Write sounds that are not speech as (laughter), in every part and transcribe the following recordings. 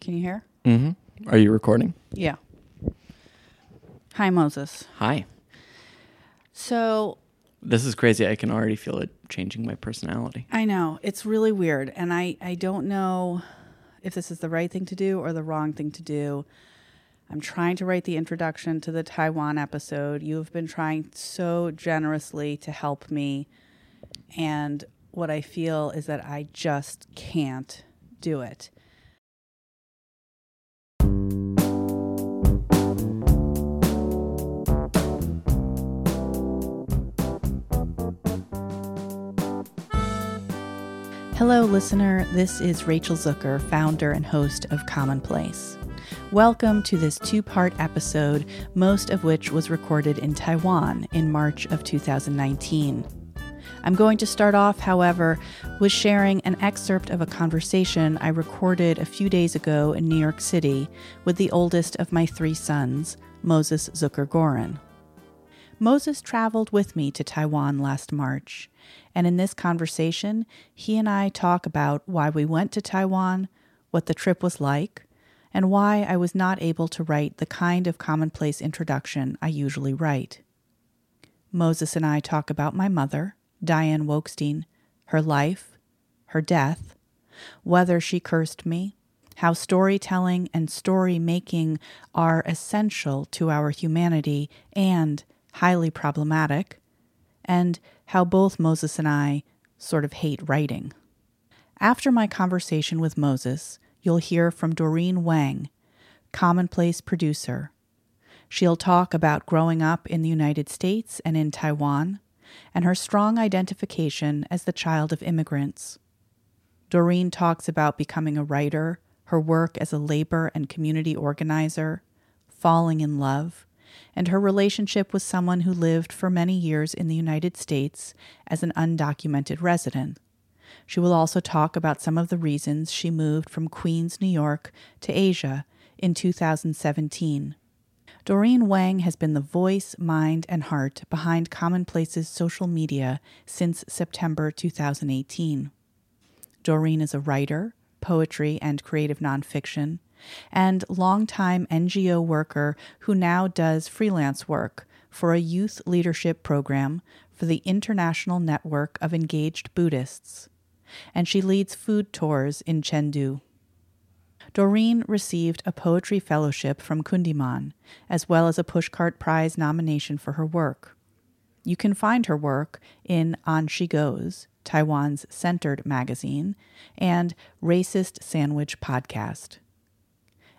Can you hear? Mm-hmm. Are you recording? Yeah. Hi, Moses. Hi. So This is crazy. I can already feel it changing my personality. I know it's really weird, and I I don't know if this is the right thing to do or the wrong thing to do. I'm trying to write the introduction to the Taiwan episode. You have been trying so generously to help me, and what I feel is that I just can't do it. Hello, listener. This is Rachel Zucker, founder and host of Commonplace. Welcome to this two part episode, most of which was recorded in Taiwan in March of 2019. I'm going to start off, however, with sharing an excerpt of a conversation I recorded a few days ago in New York City with the oldest of my three sons, Moses Zucker Gorin. Moses traveled with me to Taiwan last March, and in this conversation, he and I talk about why we went to Taiwan, what the trip was like, and why I was not able to write the kind of commonplace introduction I usually write. Moses and I talk about my mother, Diane Wolkstein, her life, her death, whether she cursed me, how storytelling and story making are essential to our humanity and highly problematic, and how both Moses and I sort of hate writing. After my conversation with Moses, you'll hear from Doreen Wang, commonplace producer. She'll talk about growing up in the United States and in Taiwan, and her strong identification as the child of immigrants. Doreen talks about becoming a writer, her work as a labor and community organizer, falling in love, and her relationship with someone who lived for many years in the United States as an undocumented resident. She will also talk about some of the reasons she moved from Queens, New York to Asia in 2017. Doreen Wang has been the voice, mind, and heart behind Commonplace's social media since September 2018. Doreen is a writer, poetry, and creative nonfiction, and longtime NGO worker who now does freelance work for a youth leadership program for the International Network of Engaged Buddhists. And she leads food tours in Chengdu. Doreen received a poetry fellowship from Kundiman, as well as a Pushcart Prize nomination for her work. You can find her work in On She Goes, Taiwan's Centered magazine, and Racist Sandwich podcast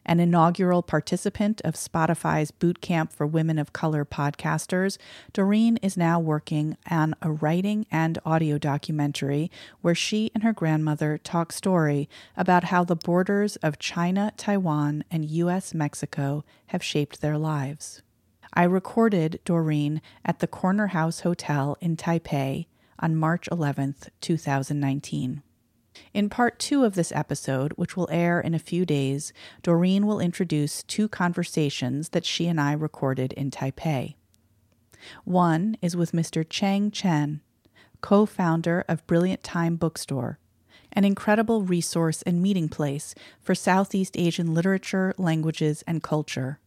an inaugural participant of Spotify's Boot Camp for Women of Color podcasters, Doreen is now working on a writing and audio documentary where she and her grandmother talk story about how the borders of China, Taiwan, and U.S. Mexico have shaped their lives. I recorded Doreen at the Corner House Hotel in Taipei on March 11th, 2019. In part two of this episode, which will air in a few days, Doreen will introduce two conversations that she and I recorded in Taipei. One is with Mr. Chang Chen, co founder of Brilliant Time Bookstore, an incredible resource and meeting place for Southeast Asian literature, languages, and culture.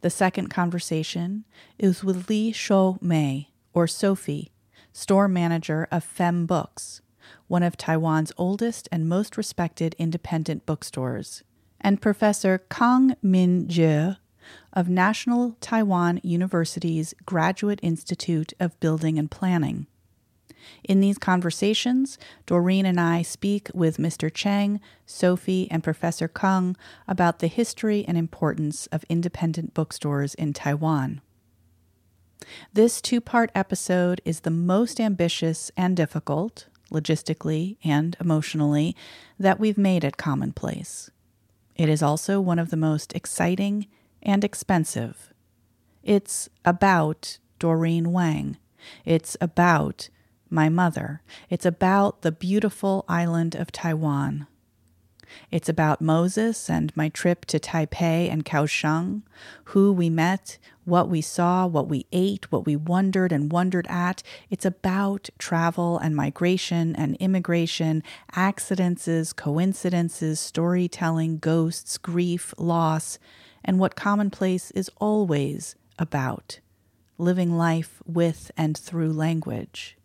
The second conversation is with Li Shou Mei, or Sophie, store manager of Fem Books one of Taiwan's oldest and most respected independent bookstores, and Professor Kang Min Jie of National Taiwan University's Graduate Institute of Building and Planning. In these conversations, Doreen and I speak with Mr. Chang, Sophie, and Professor Kang about the history and importance of independent bookstores in Taiwan. This two part episode is the most ambitious and difficult, logistically and emotionally, that we've made it Commonplace. It is also one of the most exciting and expensive. It's about Doreen Wang. It's about my mother. It's about the beautiful island of Taiwan. It's about Moses and my trip to Taipei and Kaohsiung, who we met, what we saw, what we ate, what we wondered and wondered at. It's about travel and migration and immigration, accidents, coincidences, storytelling, ghosts, grief, loss, and what commonplace is always about living life with and through language.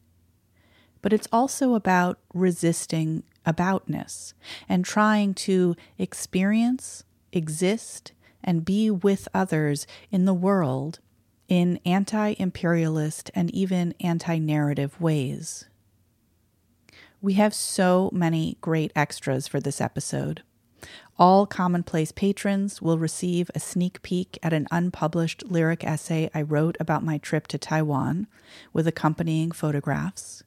But it's also about resisting aboutness and trying to experience, exist, and be with others in the world in anti imperialist and even anti narrative ways. We have so many great extras for this episode. All Commonplace patrons will receive a sneak peek at an unpublished lyric essay I wrote about my trip to Taiwan with accompanying photographs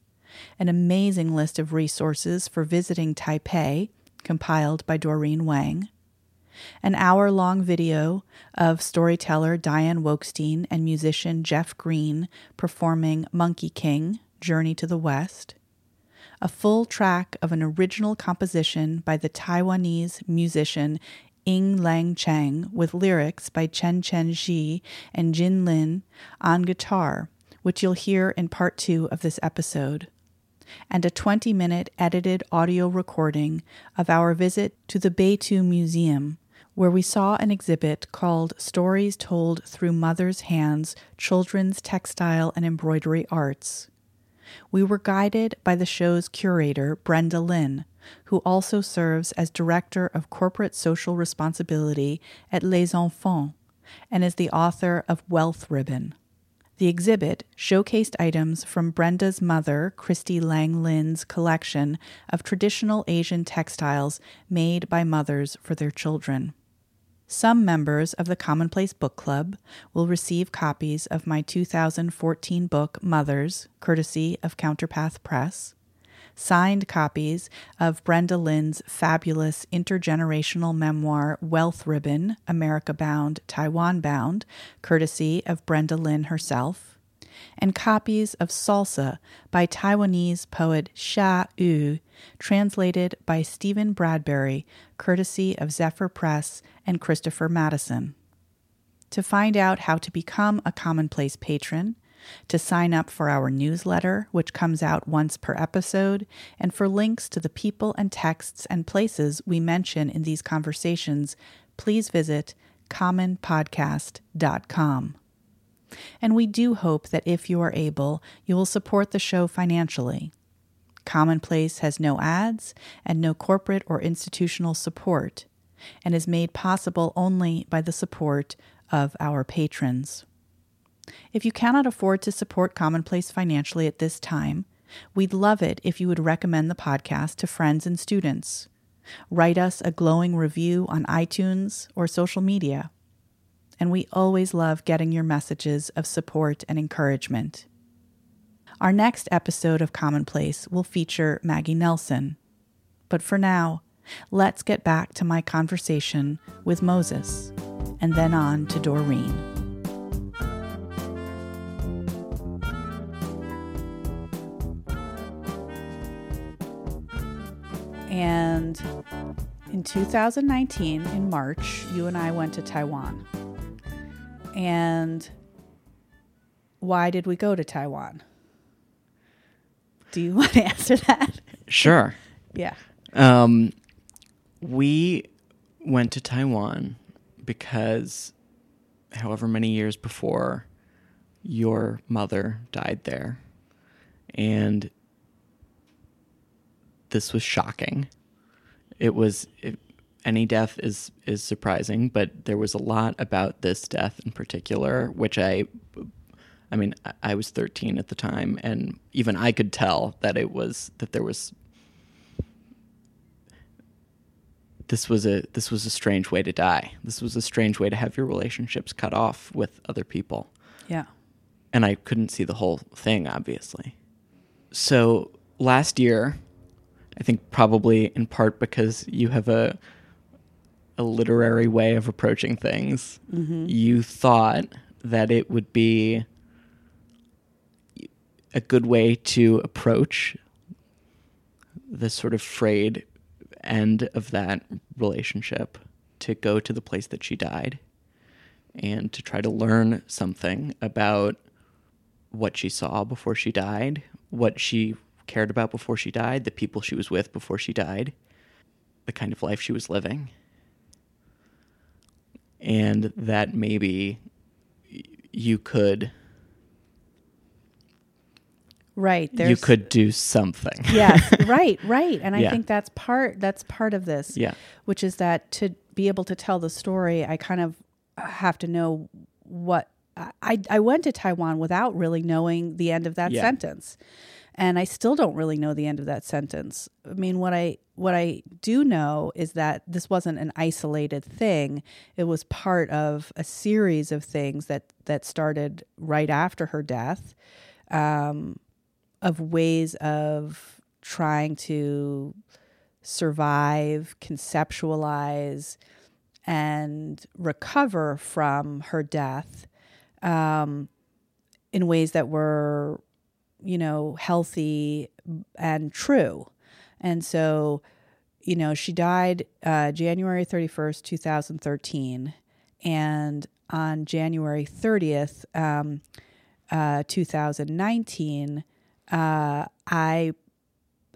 an amazing list of resources for visiting Taipei, compiled by Doreen Wang, an hour long video of storyteller Diane Wolkstein and musician Jeff Green performing Monkey King Journey to the West, a full track of an original composition by the Taiwanese musician Ying Lang Chang with lyrics by Chen Chen Ji and Jin Lin on guitar, which you'll hear in part two of this episode and a 20 minute edited audio recording of our visit to the Beitou Museum, where we saw an exhibit called Stories Told Through Mother's Hands Children's Textile and Embroidery Arts. We were guided by the show's curator, Brenda Lin, who also serves as Director of Corporate Social Responsibility at Les Enphants and is the author of Wealth Ribbon. The exhibit showcased items from Brenda's mother, Christy Lang Lin's collection of traditional Asian textiles made by mothers for their children. Some members of the Commonplace Book Club will receive copies of my 2014 book, Mothers, courtesy of Counterpath Press signed copies of Brenda Lin's fabulous intergenerational memoir, Wealth Ribbon America Bound, Taiwan Bound, courtesy of Brenda Lynn herself, and copies of Salsa by Taiwanese poet Hsia Yu, translated by Stephen Bradbury, courtesy of Zephyr Press and Christopher Mattison. To find out how to become a commonplace patron, to sign up for our newsletter, which comes out once per episode, and for links to the people and texts and places we mention in these conversations, please visit commonpodcast.com. And we do hope that if you are able, you will support the show financially. Commonplace has no ads and no corporate or institutional support, and is made possible only by the support of our patrons. If you cannot afford to support Commonplace financially at this time, we'd love it if you would recommend the podcast to friends and students. Write us a glowing review on iTunes or social media. And we always love getting your messages of support and encouragement. Our next episode of Commonplace will feature Maggie Nelson. But for now, let's get back to my conversation with Moses and then on to Doreen. And in 2019, in March, you and I went to Taiwan. And why did we go to Taiwan? Do you (laughs) want to answer that? Sure. (laughs) yeah. Um, we went to Taiwan because, however many years before, your mother died there. And this was shocking. It was it, any death is is surprising, but there was a lot about this death in particular, which I, I mean, I was 13 at the time, and even I could tell that it was that there was. This was a this was a strange way to die. This was a strange way to have your relationships cut off with other people. Yeah. And I couldn't see the whole thing, obviously. So last year, I think probably in part because you have a a literary way of approaching things. Mm-hmm. You thought that it would be a good way to approach this sort of frayed end of that relationship to go to the place that she died and to try to learn something about what she saw before she died, what she cared about before she died, the people she was with before she died, the kind of life she was living. And that maybe you could Right. you could do something. (laughs) yes, (laughs) right, right. And I Yeah. think that's part that's part of this. Yeah. Which is that to be able to tell the story, I kind of have to know what I I went to Taiwan without really knowing the end of that Yeah. sentence. And I still don't really know the end of that sentence. I mean, what I what I do know is that this wasn't an isolated thing. It was part of a series of things that that started right after her death um, of ways of trying to survive, conceptualize, and recover from her death um, in ways that were, you know, healthy and true. And so, you know, she died uh, January 31st, 2013. And on January 30th, um, uh, 2019, uh, I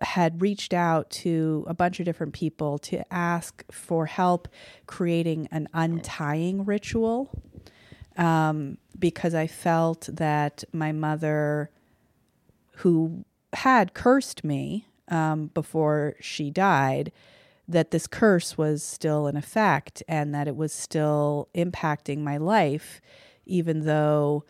had reached out to a bunch of different people to ask for help creating an untying ritual um, because I felt that my mother, who had cursed me um, before she died, that this curse was still in effect and that it was still impacting my life, even though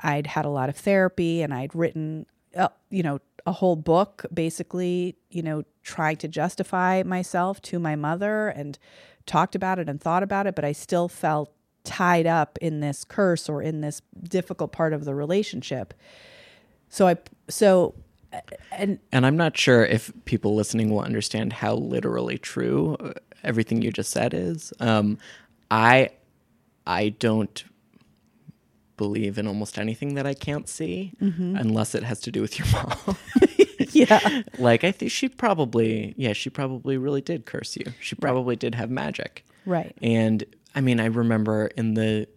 I'd had a lot of therapy and I'd written, uh, you know, a whole book basically, you know, trying to justify myself to my mother and talked about it and thought about it, but I still felt tied up in this curse or in this difficult part of the relationship. So I, so, and And I'm not sure if people listening will understand how literally true uh, everything you just said is. Um, I I don't believe in almost anything that I can't see unless it has to do with your mom. (laughs) yeah, (laughs) like I think she probably yeah, she probably really did curse you. She probably did have magic. right. And I mean, I remember in the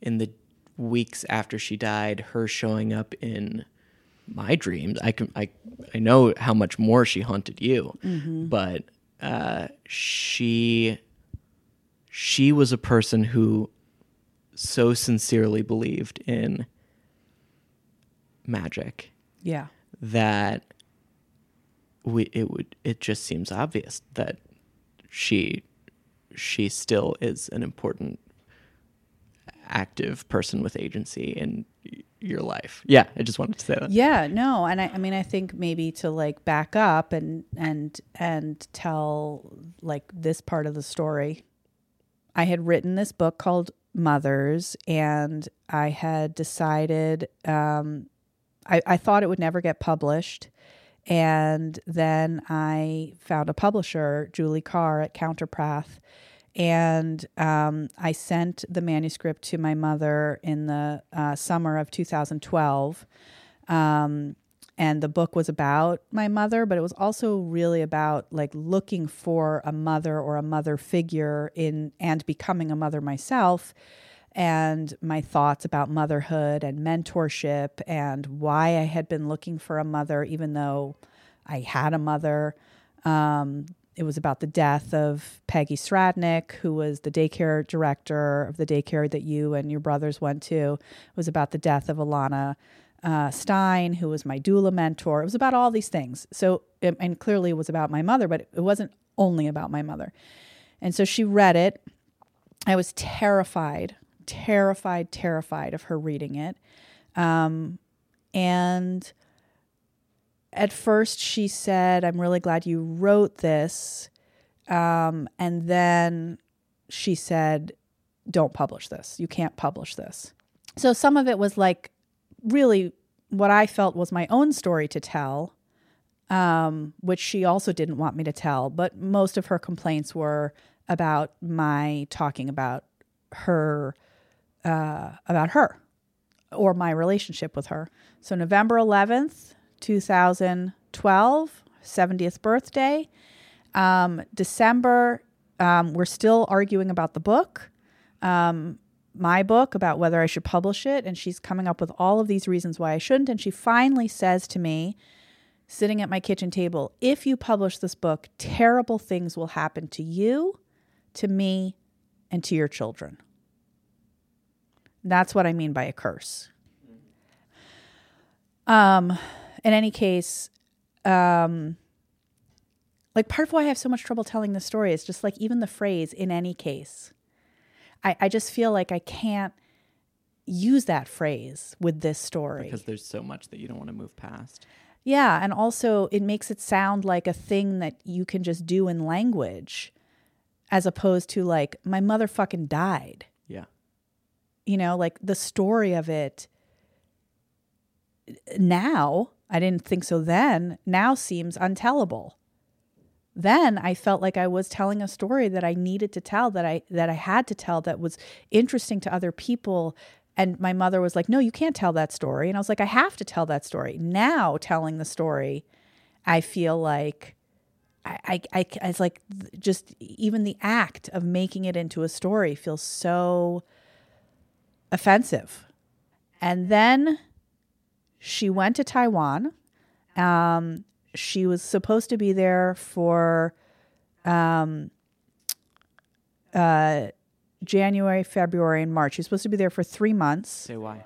in the weeks after she died, her showing up in my dreams. I can I I know how much more she haunted you, but uh, she she was a person who so sincerely believed in magic Yeah. that we it would it just seems obvious that she she still is an important active person with agency in your life. Yeah, I just wanted to say that. Yeah, no, and I, I mean, I think maybe to like back up and and and tell like this part of the story. I had written this book called Mothers, and I had decided um, I, I thought it would never get published, and then I found a publisher, Julie Carr at Counterpath, and um, I sent the manuscript to my mother in the uh, summer of 2012. Um, and the book was about my mother, but it was also really about like looking for a mother or a mother figure in and becoming a mother myself and my thoughts about motherhood and mentorship and why I had been looking for a mother, even though I had a mother. Um, it was about the death of Peggy Stradnick, who was the daycare director of the daycare that you and your brothers went to. It was about the death of Alana uh, Stein, who was my doula mentor. It was about all these things. So, and- and clearly it was about my mother, but it wasn't only about my mother. And so she read it. I was terrified, terrified, terrified of her reading it. Um, and at first she said, I'm really glad you wrote this. Um, and then she said, Don't publish this. You can't publish this. So some of it was like really what I felt was my own story to tell, um, which she also didn't want me to tell. But most of her complaints were about my talking about her, uh, about her or my relationship with her. So November 11th, 2012, 70th birthday, Um, December, um, we're still arguing about the book, um, my book, about whether I should publish it. And she's coming up with all of these reasons why I shouldn't. And she finally says to me, sitting at my kitchen table, if you publish this book, terrible things will happen to you, to me, and to your children. That's what I mean by a curse. Um, in any case, um, like part of why I have so much trouble telling the story is just like even the phrase in any case. I, I just feel like I can't use that phrase with this story. Because there's so much that you don't want to move past. Yeah, and also it makes it sound like a thing that you can just do in language as opposed to like my mother fucking died. Yeah. You know, like the story of it now, I didn't think so then, now seems untellable. Then I felt like I was telling a story that I needed to tell, that I that I had to tell that was interesting to other people. And my mother was like, "No, you can't tell that story." And I was like, "I have to tell that story." Now telling the story, I feel like I, I, I, it's like just even the act of making it into a story feels so offensive. And then she went to Taiwan. Um, she was supposed to be there for um, uh, January, February, and March. She was supposed to be there for three months. Say why.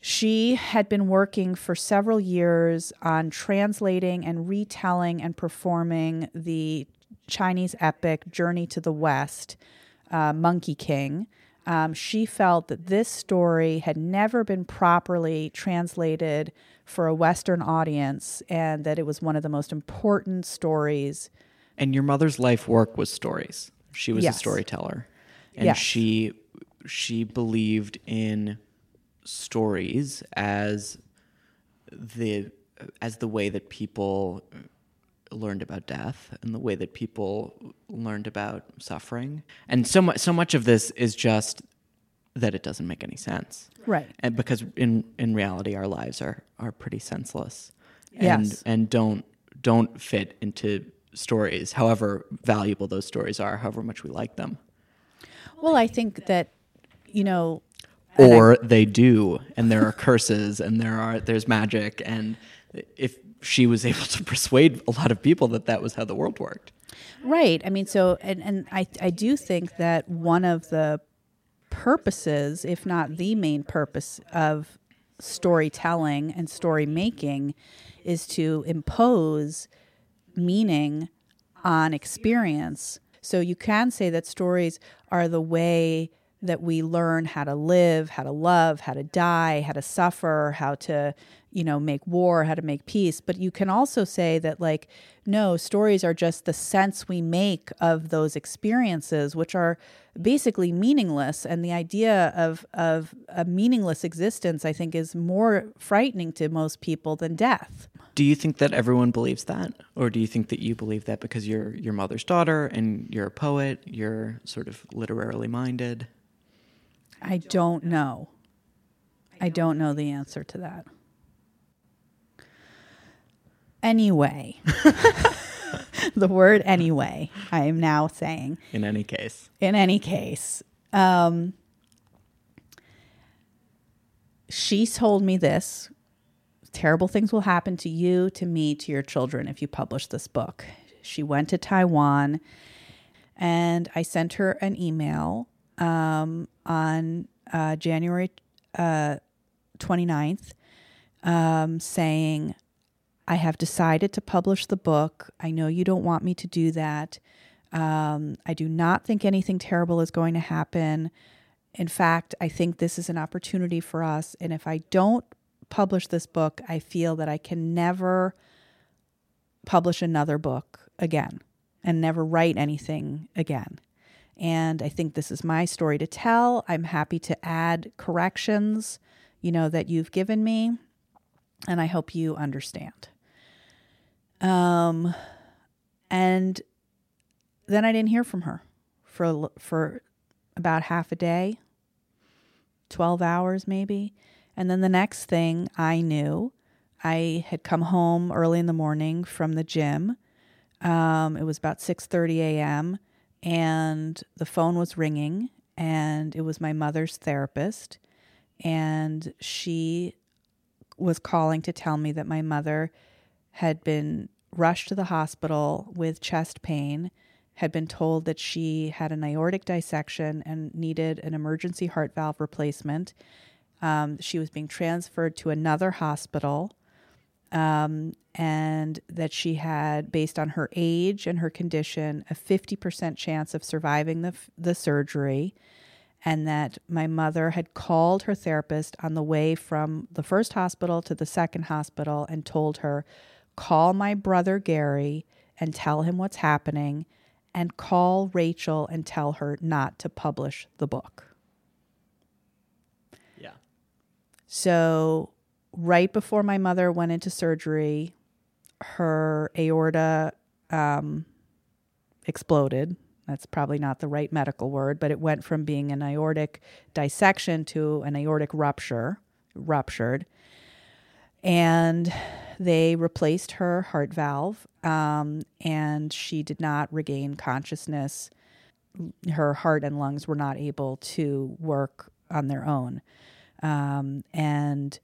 She had been working for several years on translating and retelling and performing the Chinese epic Journey to the West, uh, Monkey King. Um, she felt that this story had never been properly translated for a Western audience and that it was one of the most important stories. And your mother's life work was stories. She was Yes. a storyteller. And Yes. she she believed in stories as the as the way that people learned about death and the way that people learned about suffering. And so much so much of this is just that it doesn't make any sense. Right. And because in in reality our lives are are pretty senseless. And Yes. and don't don't fit into stories, however valuable those stories are, however much we like them. Well, I think that, you know, and I- Or they do, and there are curses and there are there's magic and if she was (laughs) able to persuade a lot of people that that was how the world worked. Right. I mean, so and and I I do think that one of the purposes, if not the main purpose of storytelling and story making is to impose meaning on experience. So you can say that stories are the way that we learn how to live, how to love, how to die, how to suffer, how to, you know, make war, how to make peace. But you can also say that, like, no, stories are just the sense we make of those experiences, which are basically meaningless. And the idea of, of a meaningless existence, I think, is more frightening to most people than death. Do you think that everyone believes that? Or do you think that you believe that because you're your mother's daughter and you're a poet, you're sort of literarily minded? I don't know. I don't know the answer to that. Anyway, (laughs) the word anyway, I am now saying. In any case. In any case, um, she told me this terrible things will happen to you, to me, to your children if you publish this book. She went to Taiwan and I sent her an email um, on uh, January uh, 29th um, saying, I have decided to publish the book. I know you don't want me to do that. Um, I do not think anything terrible is going to happen. In fact, I think this is an opportunity for us. And if I don't publish this book, I feel that I can never publish another book again and never write anything again. And I think this is my story to tell. I'm happy to add corrections, you know, that you've given me. And I hope you understand. Um, and then I didn't hear from her for for about half a day, twelve hours maybe, and then the next thing I knew, I had come home early in the morning from the gym. Um, it was about 6:30 a.m. and the phone was ringing and it was my mother's therapist and she was calling to tell me that my mother had been rushed to the hospital with chest pain, had been told that she had an aortic dissection and needed an emergency heart valve replacement. Um, she was being transferred to another hospital, um, and that she had, based on her age and her condition, a 50% chance of surviving the, the surgery and that my mother had called her therapist on the way from the first hospital to the second hospital and told her, call my brother Gary and tell him what's happening, and call Rachel and tell her not to publish the book. Yeah. So, right before my mother went into surgery, her aorta um, exploded that's probably not the right medical word, but it went from being an aortic dissection to an aortic rupture, ruptured. And they replaced her heart valve, um, and she did not regain consciousness. Her heart and lungs were not able to work on their own. Um, and,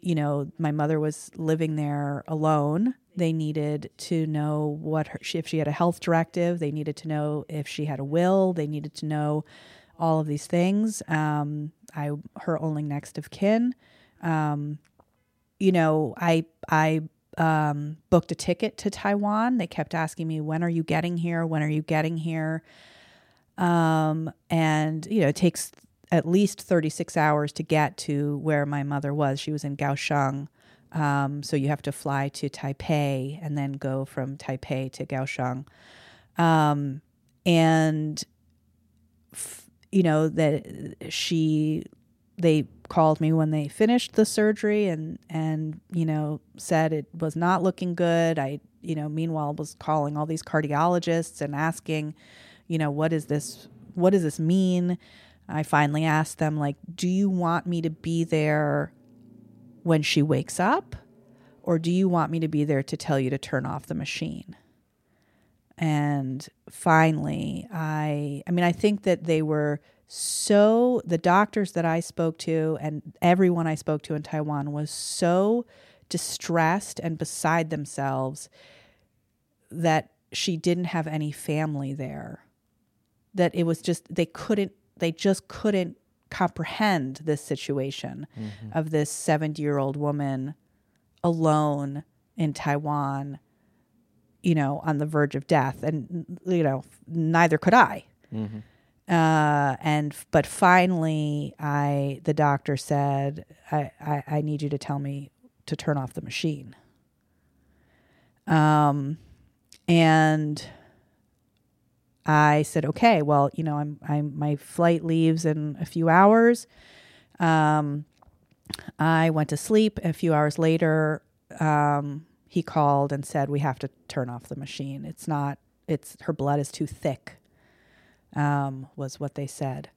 you know, my mother was living there alone they needed to know what her, if she had a health directive. They needed to know if she had a will. They needed to know all of these things. Um, I her only next of kin. Um, you know, I I um, booked a ticket to Taiwan. They kept asking me, "When are you getting here? When are you getting here?" Um, and you know, it takes at least thirty six hours to get to where my mother was. She was in Kaohsiung. Um, so you have to fly to Taipei and then go from Taipei to Kaohsiung. Um, and, f- you know, that she, they called me when they finished the surgery and, and, you know, said it was not looking good. I, you know, meanwhile was calling all these cardiologists and asking, you know, what is this, what does this mean? I finally asked them, like, do you want me to be there when she wakes up? Or do you want me to be there to tell you to turn off the machine? And finally, I I mean, I think that they were so the doctors that I spoke to and everyone I spoke to in Taiwan was so distressed and beside themselves that she didn't have any family there. That it was just they couldn't they just couldn't comprehend this situation mm-hmm. of this 70 year old woman alone in Taiwan, you know, on the verge of death. And, you know, neither could I. Mm-hmm. Uh, and but finally, I the doctor said, I, I, I need you to tell me to turn off the machine. Um, and I said, okay, well, you know, I'm, I'm, my flight leaves in a few hours. Um, I went to sleep. A few hours later, um, he called and said, we have to turn off the machine. It's not, it's, her blood is too thick, um, was what they said.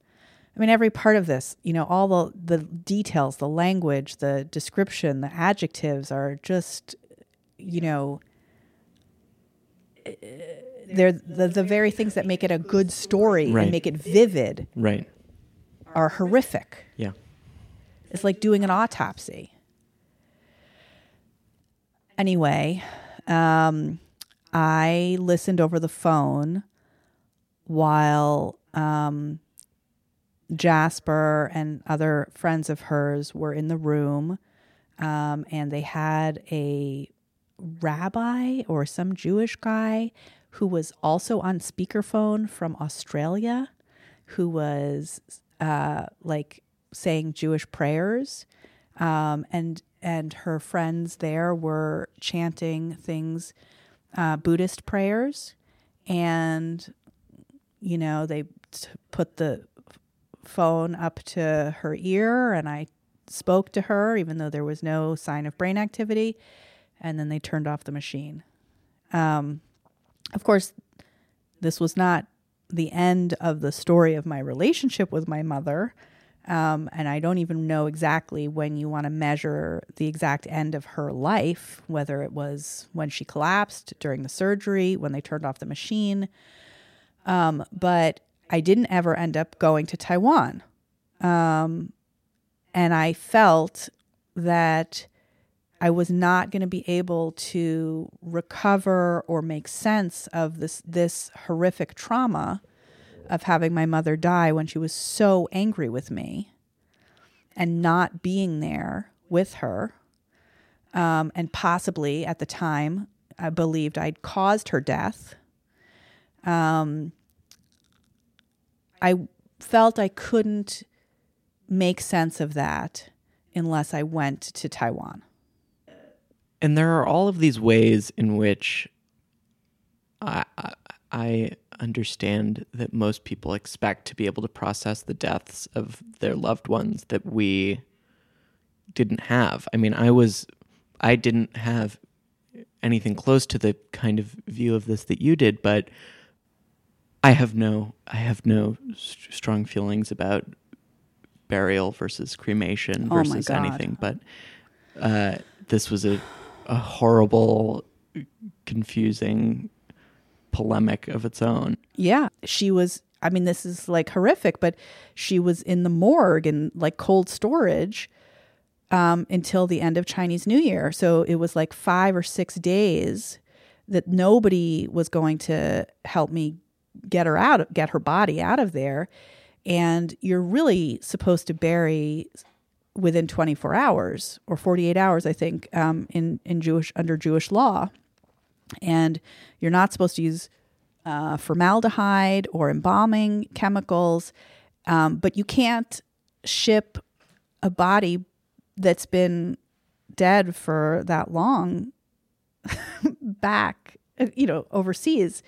I mean, every part of this, you know, all the, the details, the language, the description, the adjectives are just, you know, they're the, the very things that make it a good story right. and make it vivid right are horrific yeah it's like doing an autopsy anyway um, i listened over the phone while um, jasper and other friends of hers were in the room um, and they had a rabbi or some jewish guy who was also on speakerphone from Australia, who was uh, like saying Jewish prayers, um, and and her friends there were chanting things, uh, Buddhist prayers, and you know they t- put the phone up to her ear, and I spoke to her, even though there was no sign of brain activity, and then they turned off the machine. Um, of course, this was not the end of the story of my relationship with my mother. Um, and I don't even know exactly when you want to measure the exact end of her life, whether it was when she collapsed during the surgery, when they turned off the machine. Um, but I didn't ever end up going to Taiwan. Um, and I felt that I was not going to be able to recover or make sense of this this horrific trauma of having my mother die when she was so angry with me and not being there with her. Um, and possibly at the time, I believed I'd caused her death. Um, I felt I couldn't make sense of that unless I went to Taiwan. And there are all of these ways in which I, I, understand that most people expect to be able to process the deaths of their loved ones that we didn't have. I mean, I was, I didn't have anything close to the kind of view of this that you did, but I have no, I have no st- strong feelings about burial versus cremation Oh versus anything. But uh, this was a, a horrible, confusing polemic of its own. Yeah, she was. I mean, this is like horrific, but she was in the morgue and like cold storage um, until the end of Chinese New Year. So it was like five or six days that nobody was going to help me get her out, get her body out of there. And you're really supposed to bury within 24 hours or 48 hours, I think, um, in in Jewish under Jewish law and you're not supposed to use uh, formaldehyde or embalming chemicals, um, but you can't ship a body that's been dead for that long (laughs) back, you know, overseas.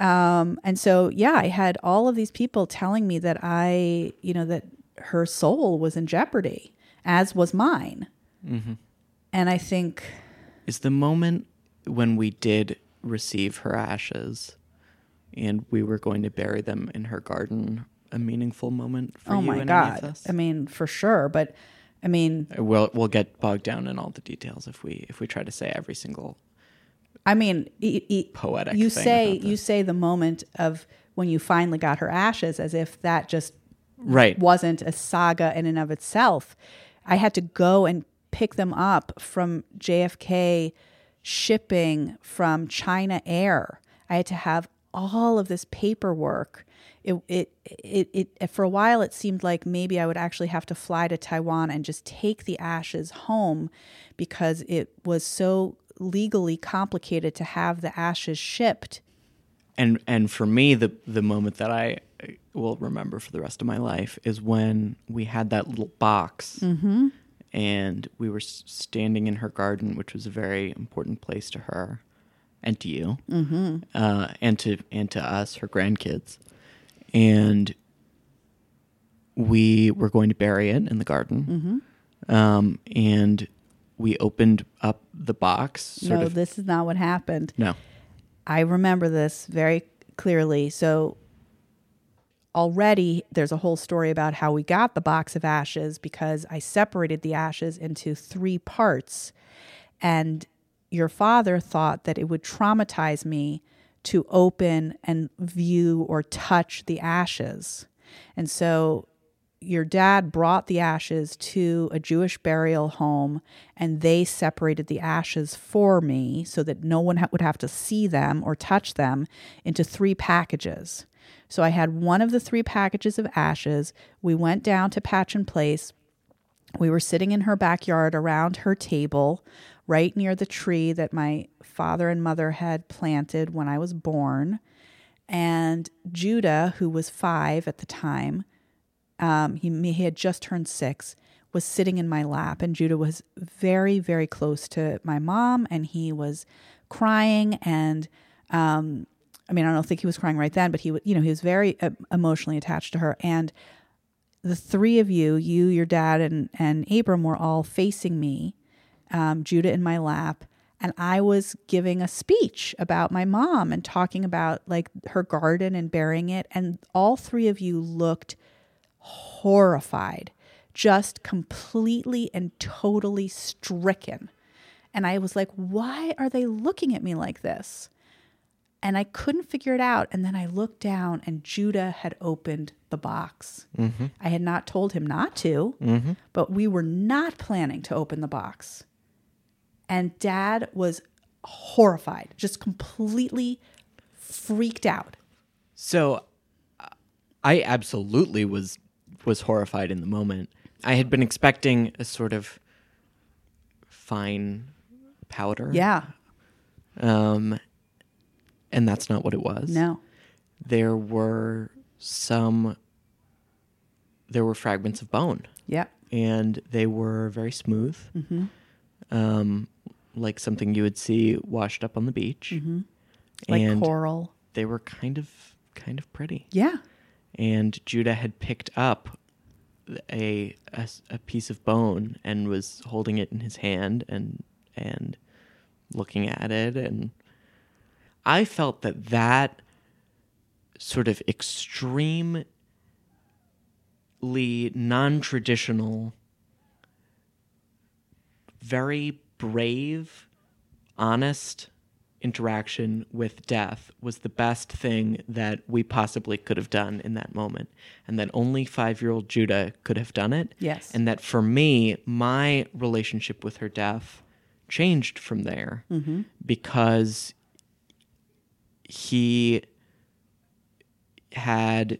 Um, and so, yeah, I had all of these people telling me that I, you know, that her soul was in jeopardy, as was mine. And I think, Is the moment when we did receive her ashes and we were going to bury them in her garden a meaningful moment for oh you my and any of God. us? I mean, for sure. But I mean, We'll we'll get bogged down in all the details if we if we try to say every single I mean, Poetic You say you say the moment of when you finally got her ashes, as if that just right. wasn't a saga in and of itself. I had to go and pick them up from JFK shipping from China Air. I had to have all of this paperwork. It, it, it, it, for a while, it seemed like maybe I would actually have to fly to Taiwan and just take the ashes home because it was so legally complicated to have the ashes shipped. and and for me the the moment that I will remember for the rest of my life is when we had that little box Mm-hmm. and we were standing in her garden which was a very important place to her and to you Mm-hmm. uh, and to and to us her grandkids and we were going to bury it in the garden Mm-hmm. um, and we opened up the box sort no, of this is not what happened. no I remember this very clearly. So already there's a whole story about how we got the box of ashes because I separated the ashes into three parts. And your father thought that it would traumatize me to open and view or touch the ashes. And so your dad brought the ashes to a Jewish burial home and they separated the ashes for me so that no one ha- would have to see them or touch them into three packages. So I had one of the three packages of ashes. We went down to Patch Patchen Place. We were sitting in her backyard around her table, right near the tree that my father and mother had planted when I was born. And Judah, who was five at the time, um, he, he had just turned six, was sitting in my lap. And Judah was very, very close to my mom, and he was crying. And um, I mean, I don't think he was crying right then, but he, you know, he was very uh, emotionally attached to her. And the three of you, you, your dad, and and Abram, were all facing me, um, Judah in my lap, and I was giving a speech about my mom and talking about like her garden and burying it, and all three of you looked horrified, just completely and totally stricken. And I was like, why are they looking at me like this? And I couldn't figure it out. And then I looked down, and Judah had opened the box. Mm-hmm. I had not told him not to, Mm-hmm. but we were not planning to open the box. And dad was horrified, just completely freaked out. So uh, I absolutely was was horrified in the moment. I had been expecting a sort of fine powder. Yeah. Um and that's not what it was. No. There were some there were fragments of bone Yeah. and they were very smooth. Mm-hmm. Um like something you would see washed up on the beach. Mm-hmm. Like and coral. they were kind of kind of pretty. Yeah. And Judah had picked up a a piece of bone and was holding it in his hand and and looking at it. And I felt that that sort of extremely non-traditional very brave honest interaction with death was the best thing that we possibly could have done in that moment. And that only five year old Judah could have done it. Yes. And that for me, my relationship with her death changed from there Mm-hmm. because he had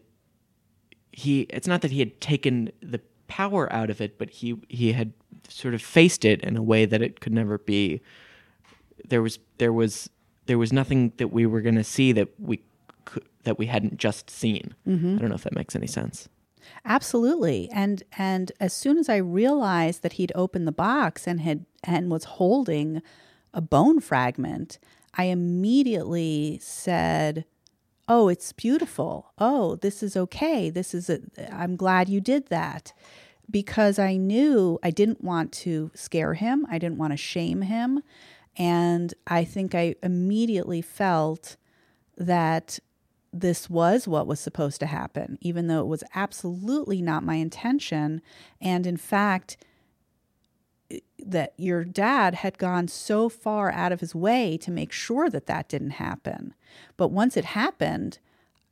he it's not that he had taken the power out of it but he he had sort of faced it in a way that it could never be there was there was there was nothing that we were going to see that we could, that we hadn't just seen mm-hmm. i don't know if that makes any sense Absolutely. And and as soon as I realized that he'd opened the box and had and was holding a bone fragment, I immediately said, "Oh, it's beautiful. Oh, this is okay. This is a I'm glad you did that." Because I knew I didn't want to scare him. I didn't want to shame him. And I think I immediately felt that this was what was supposed to happen, even though it was absolutely not my intention. And in fact, that your dad had gone so far out of his way to make sure that that didn't happen. But once it happened,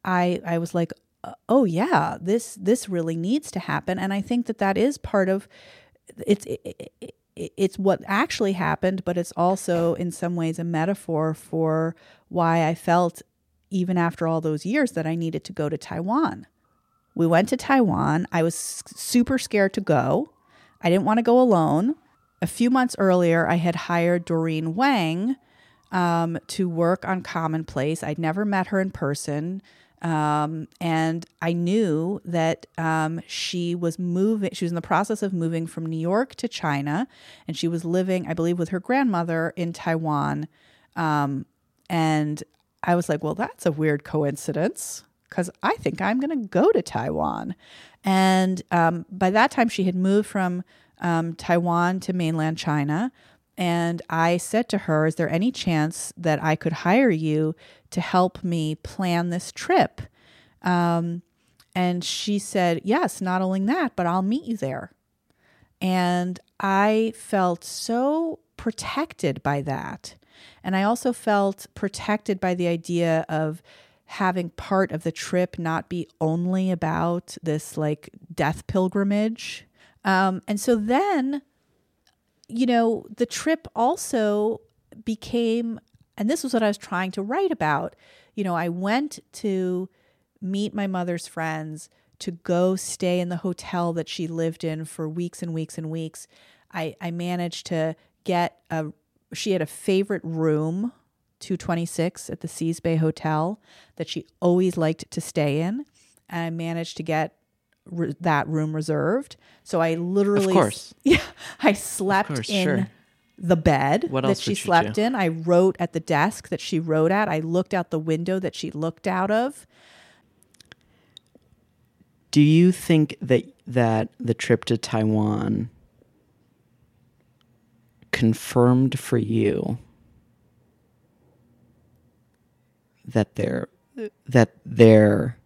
I I was like, uh, oh yeah, this this really needs to happen. And I think that that is part of it's. It, it, it's what actually happened, but it's also in some ways a metaphor for why I felt even after all those years that I needed to go to Taiwan. We went to Taiwan. I was super scared to go. I didn't want to go alone. A few months earlier, I had hired Doreen Wang um, to work on Commonplace. I'd never met her in person. Um, and I knew that um, she was moving, she was in the process of moving from New York to China. And she was living, I believe, with her grandmother in Taiwan. Um, and I was like, well, that's a weird coincidence because I think I'm going to go to Taiwan. And um, by that time, she had moved from um, Taiwan to mainland China. And I said to her, Is there any chance that I could hire you to help me plan this trip? Um, and she said, Yes, not only that, but I'll meet you there. And I felt so protected by that. And I also felt protected by the idea of having part of the trip not be only about this like death pilgrimage. Um, and so then, you know, the trip also became, and this was what I was trying to write about. You know, I went to meet my mother's friends, to go stay in the hotel that she lived in for weeks and weeks and weeks. I, I managed to get a she had a favorite room 226 at the Seas Bay Hotel that she always liked to stay in. And I managed to get re- that room reserved. So I literally, Of course. (laughs) yeah, I slept course, in sure. the bed What that she slept in. I wrote at the desk that she wrote at. I looked out the window that she looked out of. Do you think that that the trip to Taiwan confirmed for you that there that there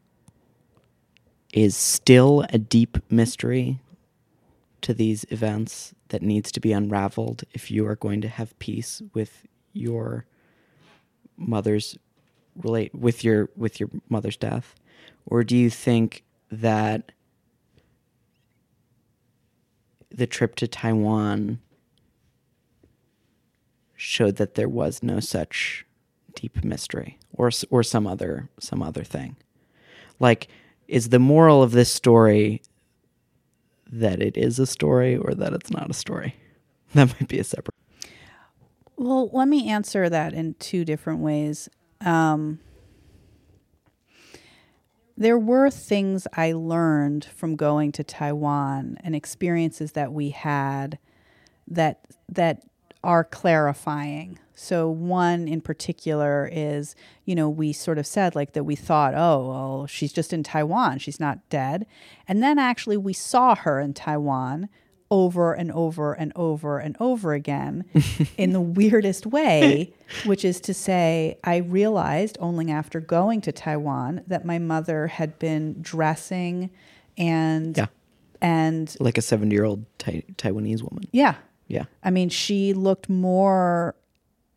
is still a deep mystery to these events that needs to be unraveled if you are going to have peace with your mother's relate with your with your mother's death? Or do you think that the trip to Taiwan showed that there was no such deep mystery or or some other some other thing? Like is the moral of this story that it is a story or that it's not a story (laughs) that might be a separate Well, let me answer that in two different ways. Um, there were things I learned from going to Taiwan and experiences that we had that that are clarifying. So one in particular is, you know, we sort of said like that we thought, oh, well, she's just in Taiwan, she's not dead. And then actually we saw her in Taiwan over and over and over and over again (laughs) in the weirdest way, which is to say, I realized only after going to Taiwan that my mother had been dressing and Yeah. and like a 70 year old tai- taiwanese woman yeah. yeah I mean, she looked more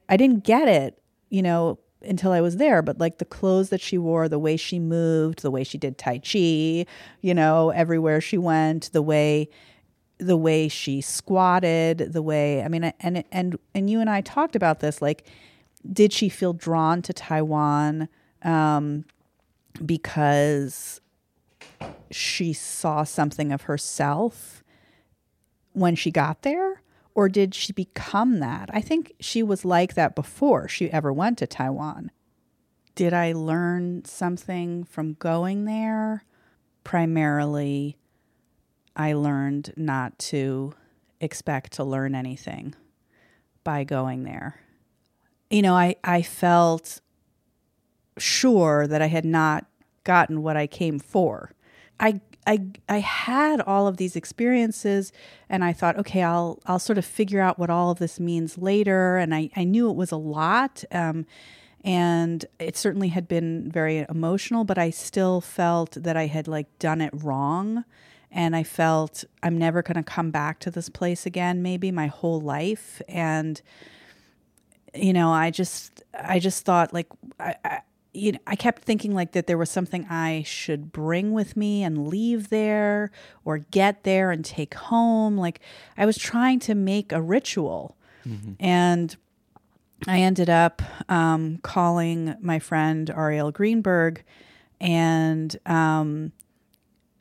I didn't get it, you know, until I was there, but like the clothes that she wore, the way she moved, the way she did tai chi, you know, everywhere she went, the way the way she squatted, the way I mean and and and you and I talked about this like did she feel drawn to Taiwan um because she saw something of herself when she got there or did she become that? I think she was like that before she ever went to Taiwan. Did I learn something from going there? Primarily, I learned not to expect to learn anything by going there. You know, I, I felt sure that I had not gotten what I came for. I I I had all of these experiences and I thought, okay, I'll I'll sort of figure out what all of this means later. And I, I knew it was a lot. Um, and it certainly had been very emotional, but I still felt that I had like done it wrong. And I felt I'm never going to come back to this place again, maybe my whole life. And you know, I just I just thought like I, I you know, I kept thinking like that there was something I should bring with me and leave there or get there and take home. Like I was trying to make a ritual. And I ended up um, calling my friend Ariel Greenberg and um,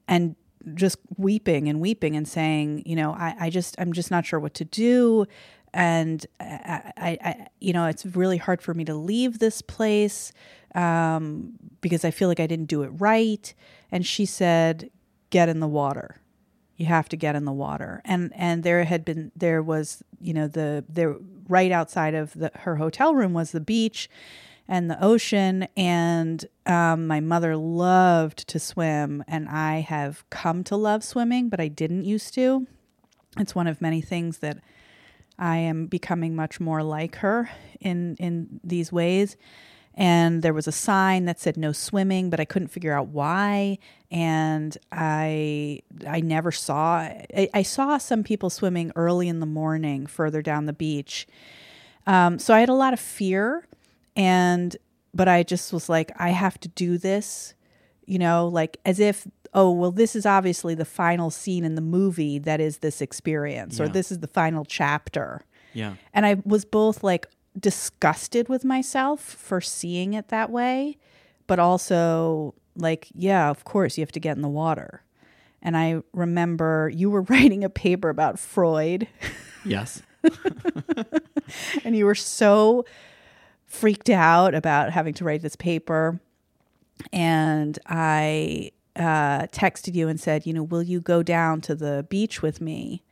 and just weeping and weeping and saying, you know, I, I just I'm just not sure what to do. And I, I, I, you know, it's really hard for me to leave this place um, because I feel like I didn't do it right. And she said, "Get in the water. You have to get in the water." And and there had been there was you know the there right outside of the, her hotel room was the beach and the ocean. And um, my mother loved to swim, and I have come to love swimming, but I didn't used to. It's one of many things that I am becoming much more like her in in these ways. And there was a sign that said no swimming, but I couldn't figure out why. And I I never saw I, I saw some people swimming early in the morning further down the beach. Um, so I had a lot of fear, and but I just was like, I have to do this, you know, like as if oh well this is obviously the final scene in the movie that is this experience or this is the final chapter. Yeah. And i was both like disgusted with myself for seeing it that way but also like yeah of course you have to get in the water. And i remember you were (laughs) writing a paper about freud. Yes. (laughs) (laughs) And you were so freaked out about having to write this paper. And i uh, texted you and said you know will you go down to the beach with me?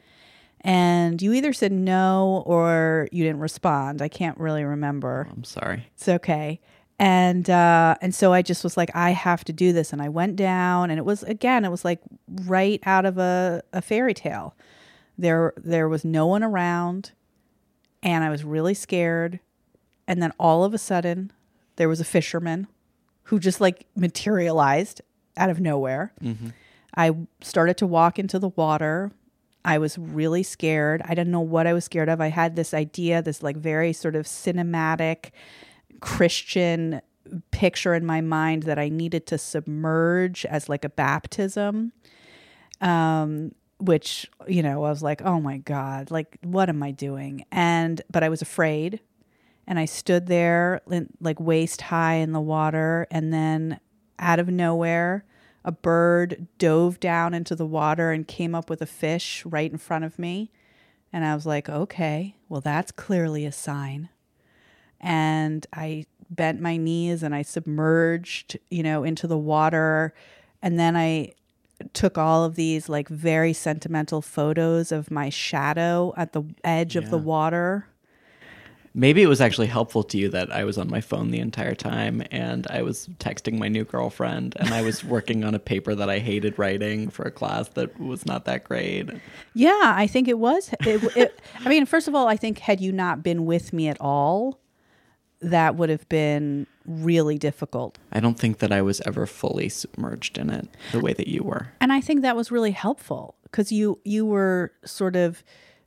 And you either said no or you didn't respond. I can't really remember. I'm sorry. It's okay. And uh and so i just was like i have to do this. And i went down and it was again it was like right out of a, a fairy tale. There there was no one around and i was really scared. And then all of a sudden there was a fisherman who just like materialized out of nowhere. I started to walk into the water. I was really scared. I didn't know what I was scared of. I had this idea, this like very sort of cinematic Christian picture in my mind that I needed to submerge as like a baptism. Um, which, you know, I was like, oh my God, like, what am I doing? And, but I was afraid. And I stood there, like, waist high in the water. And then out of nowhere, a bird dove down into the water and came up with a fish right in front of me. And I was like, okay, well, that's clearly a sign. And I bent my knees and I submerged, you know, into the water. And then I took all of these like very sentimental photos of my shadow at the edge of the water. Maybe it was actually helpful to you that I was on my phone the entire time and I was texting my new girlfriend and I was (laughs) working on a paper that I hated writing for a class that was not that great. Yeah, I think it was. It, it, I mean, first of all, I think had you not been with me at all, that would have been really difficult. I don't think that I was ever fully submerged in it the way that you were. And I think that was really helpful because you you were sort of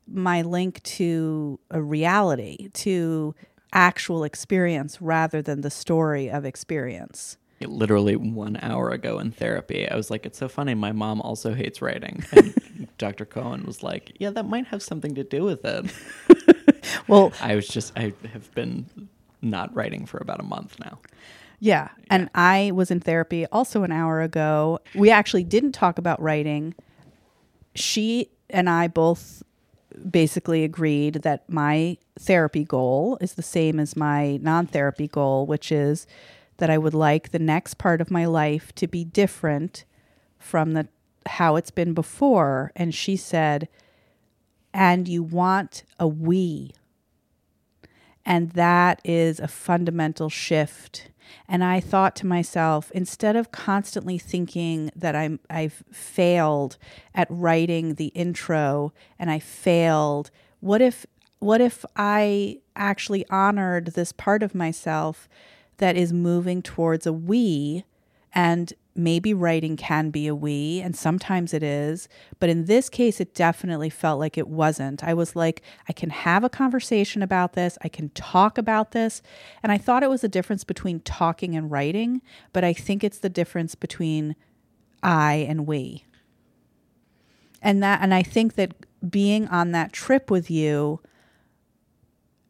my link to a reality, to actual experience rather than the story of experience. Literally one hour ago in therapy, I was like, it's so funny. My mom also hates writing. And (laughs) Dr. Cohen was like, yeah, that might have something to do with it. (laughs) Well, I was just, I have been not writing for about a month now. Yeah. And I was in therapy also an hour ago. We actually didn't talk about writing. She and I both basically agreed that my therapy goal is the same as my non therapy goal, which is that I would like the next part of my life to be different from the how it's been before. And she said, and you want a we. And that is a fundamental shift. And I thought to myself, instead of constantly thinking that I'm I've failed at writing the intro and I failed, what if what if I actually honored this part of myself that is moving towards a we and maybe writing can be a we and sometimes it is but in this case it definitely felt like it wasn't. I was like i can have a conversation about this i can talk about this and i thought it was a difference between talking and writing but i think it's the difference between i and we. And that and i think that being on that trip with you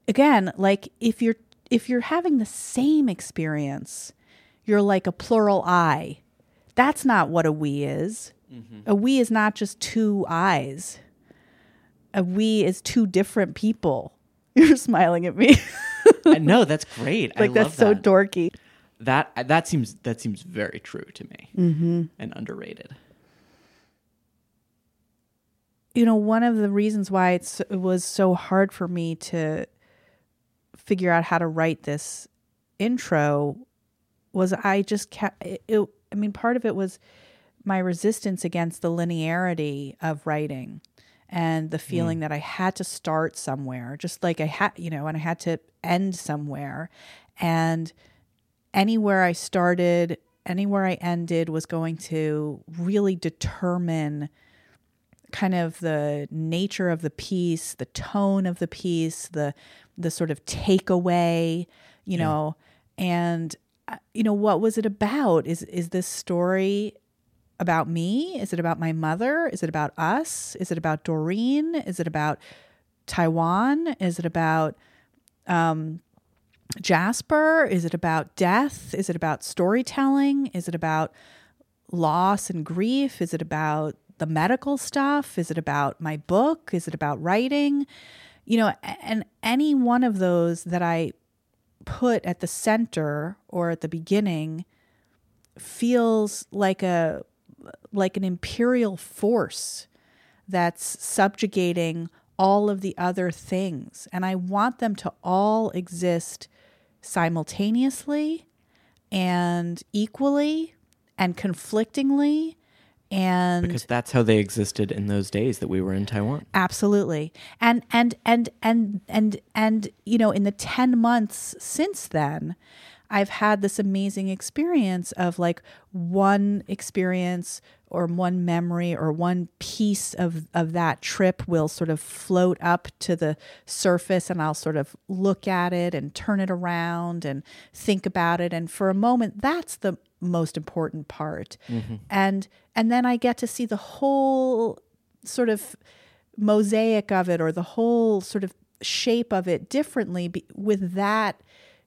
again like if you're if you're having the same experience you're like a plural I. That's not what a we is. A we is not just two eyes. A we is two different people. (laughs) You're smiling at me. (laughs) (laughs) I know that's great. I like that's so that. dorky. that that seems that seems very true to me Mm-hmm. and underrated. You know, one of the reasons why it's, it was so hard for me to figure out how to write this intro was I just kept it, it I mean part of it was my resistance against the linearity of writing and the mm. feeling that I had to start somewhere just like I had you know and I had to end somewhere. And anywhere I started anywhere I ended was going to really determine kind of the nature of the piece, the tone of the piece, the the sort of takeaway, you know, and you know what was it about? Is is this story about me? Is it about my mother? Is it about us? Is it about Doreen? Is it about Taiwan? Is it about um, Jasper? Is it about death? Is it about storytelling? Is it about loss and grief? Is it about the medical stuff? Is it about my book? Is it about writing? You know, and any one of those that I put at the center or at the beginning feels like a like an imperial force that's subjugating all of the other things. And i want them to all exist simultaneously and equally and conflictingly and Because that's how they existed in those days that we were in Taiwan. absolutely and and and and and and you know in the 10 months since then I've had this amazing experience of like one experience or one memory or one piece of, of that trip will sort of float up to the surface and I'll sort of look at it and turn it around and think about it. And for a moment, that's the most important part. And and then I get to see the whole sort of mosaic of it or the whole sort of shape of it differently be, with that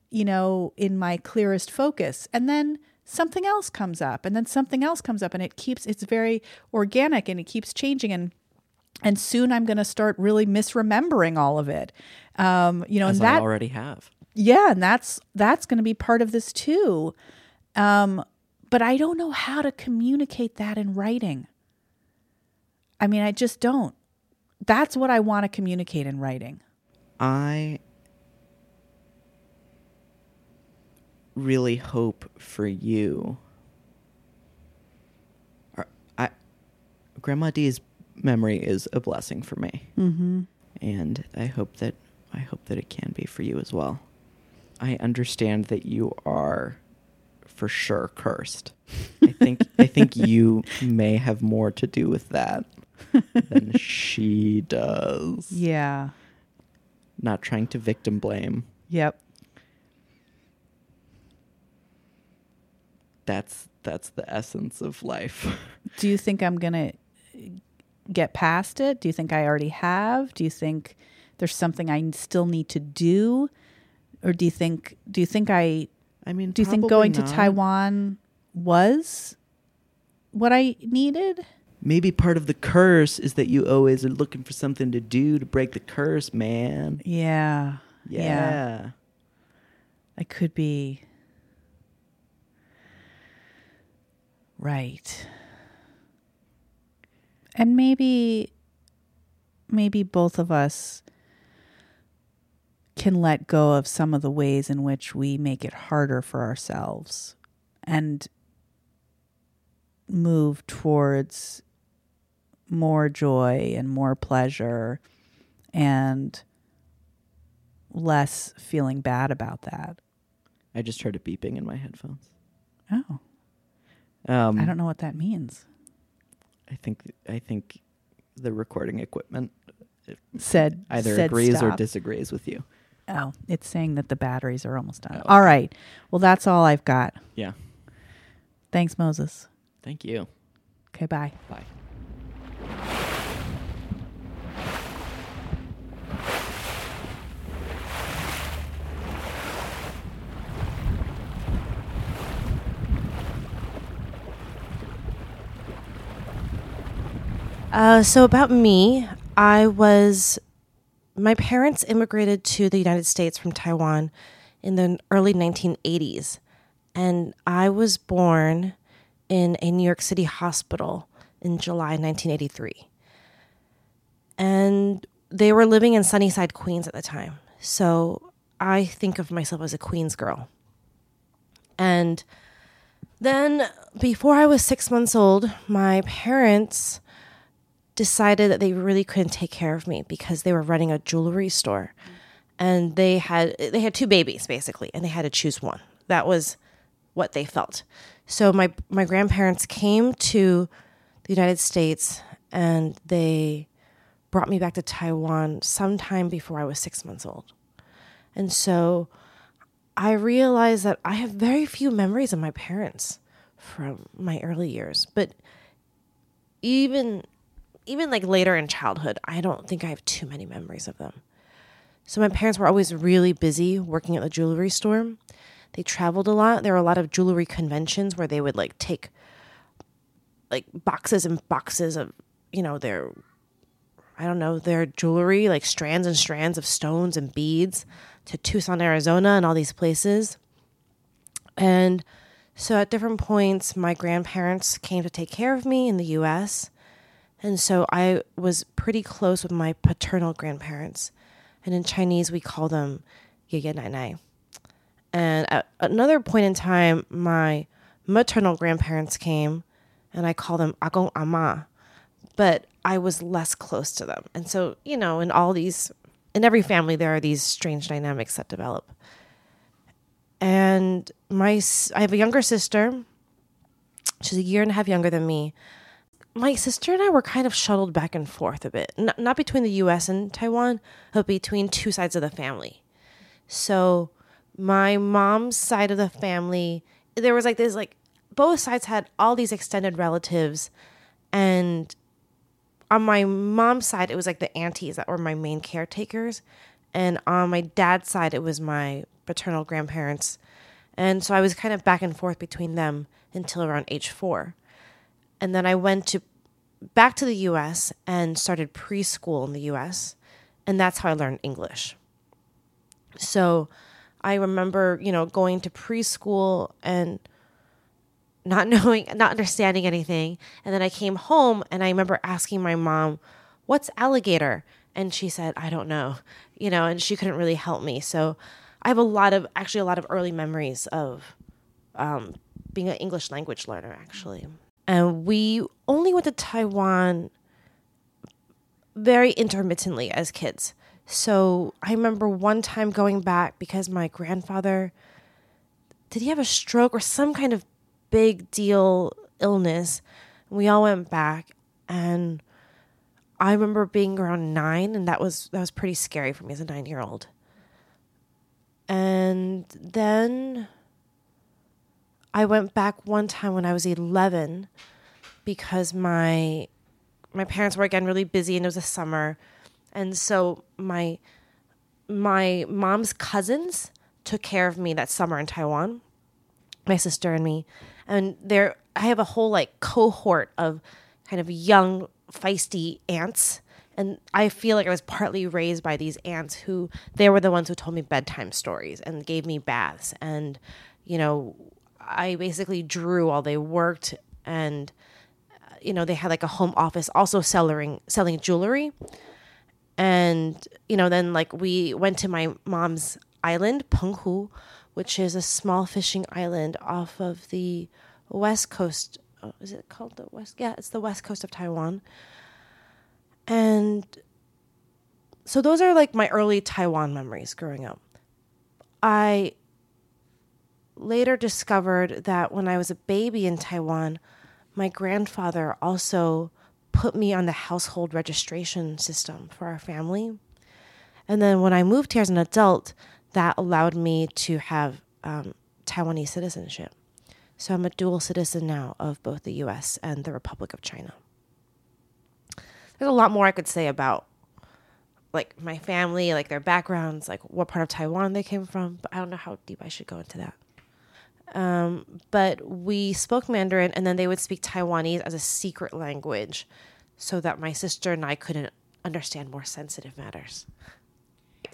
you know in my clearest focus and then something else comes up and then something else comes up and it keeps it's very organic and it keeps changing and and soon i'm going to start really misremembering all of it um you know As and I that already have. yeah and that's that's going to be part of this too um but i don't know how to communicate that in writing i mean i just don't that's what i want to communicate in writing I really hope for you. I, Grandma D's memory is a blessing for me, mm-hmm. and I hope that I hope that it can be for you as well. I understand that you are for sure cursed. I think I think you may have more to do with that than she does. yeah Not trying to victim blame. yep That's that's the essence of life. (laughs) do you think i'm going to get past it do you think i already have do you think there's something i still need to do or do you think do you think i I mean, do you think probably going to taiwan was what i needed Maybe part of the curse is that you always are looking for something to do to break the curse, man. yeah Yeah. I could be right. And maybe maybe both of us can let go of some of the ways in which we make it harder for ourselves and move towards more joy and more pleasure and less feeling bad about that. I just heard a beeping in my headphones. Oh, Um, I don't know what that means. I think I think the recording equipment Said either said agrees or disagrees with you. Oh, it's saying that the batteries are almost done. Oh, okay. right. Well, that's all I've got. Yeah. Thanks, Moses. Thank you. Okay, bye. Bye. Uh, so about me, I was my parents immigrated to the United States from Taiwan in the early 1980s, and I was born in a New York City hospital in July 1983. And they were living in Sunnyside, Queens at the time. So I think of myself as a Queens girl. And then, before I was six months old, my parents decided that they really couldn't take care of me because they were running a jewelry store. And they had they had two babies basically and they had to choose one. That was what they felt. So my my grandparents came to the United States and they brought me back to Taiwan sometime before I was 6 months old. And so I realized that I have very few memories of my parents from my early years but even even like later in childhood, I don't think I have too many memories of them. So my parents were always really busy working at the jewelry store. They traveled a lot. There were a lot of jewelry conventions where they would like take like boxes and boxes of, you know, their I don't know, their jewelry, like strands and strands of stones and beads to Tucson, Arizona and all these places. And so at different points my grandparents came to take care of me in the US. And so I was pretty close with my paternal grandparents. And in Chinese, we call them Yeye Nai Nai. And at another point in time, my maternal grandparents came, and I call them Agong Ama. But I was less close to them. And so, you know, in all these, in every family, there are these strange dynamics that develop. and my I have a younger sister. She's a year and a half younger than me. My sister and I were kind of shuttled back and forth a bit, N- not between the U.S. and Taiwan, but between two sides of the family. So, my mom's side of the family, there was like this like both sides had all these extended relatives, and on my mom's side, it was like the aunties that were my main caretakers. And on my dad's side, it was my paternal grandparents. And so I was kind of back and forth between them until around age four. And then I went to back to the US and started preschool in the US. And that's how I learned English. So I remember, you know, going to preschool and not (laughs) knowing, not understanding anything. And then I came home and I remember asking my mom, What's alligator? And she said, I don't know, you know, and she couldn't really help me. So I have a lot of, actually, a lot of early memories of um, being an English language learner, actually. And we only went to Taiwan very intermittently as kids. So I remember one time going back because my grandfather did he have a stroke or some kind of big deal illness. We all went back and I remember being around 9 and that was that was pretty scary for me as a 9-year-old. And then I went back one time when I was 11 because my my parents were again really busy and it was a summer. And so my my mom's cousins took care of me that summer in Taiwan, my sister and me. And there I have a whole like cohort of kind of young feisty aunts and I feel like I was partly raised by these aunts who they were the ones who told me bedtime stories and gave me baths and you know I basically drew while they worked and uh, you know they had like a home office also selling selling jewelry. And you know then like we went to my mom's island Penghu which is a small fishing island off of the west coast oh, is it called the west? Yeah it's the west coast of Taiwan. And so those are like my early Taiwan memories growing up. I later discovered that when I was a baby in Taiwan, my grandfather also put me on the household registration system for our family. And then when I moved here as an adult, that allowed me to have um, Taiwanese citizenship. So I'm a dual citizen now of both the US and the Republic of China. There's a lot more I could say about like my family, like their backgrounds, like what part of Taiwan they came from, but I don't know how deep I should go into that. Um, but we spoke Mandarin, and then they would speak Taiwanese as a secret language, so that my sister and I couldn't understand more sensitive matters.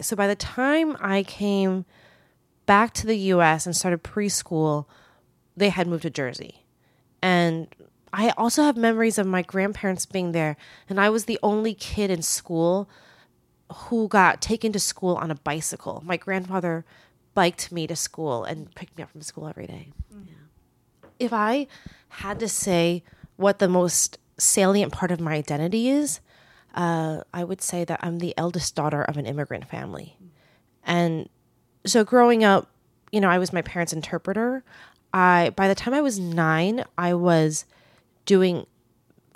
So by the time I came back to the U.S. and started preschool, they had moved to Jersey, and I also have memories of my grandparents being there, and I was the only kid in school who got taken to school on a bicycle. My grandfather biked me to school and picked me up from school every day. Yeah. If I had to say what the most salient part of my identity is, uh, I would say that I'm the eldest daughter of an immigrant family. And so growing up, you know, I was my parents' interpreter. I by the time I was 9, I was doing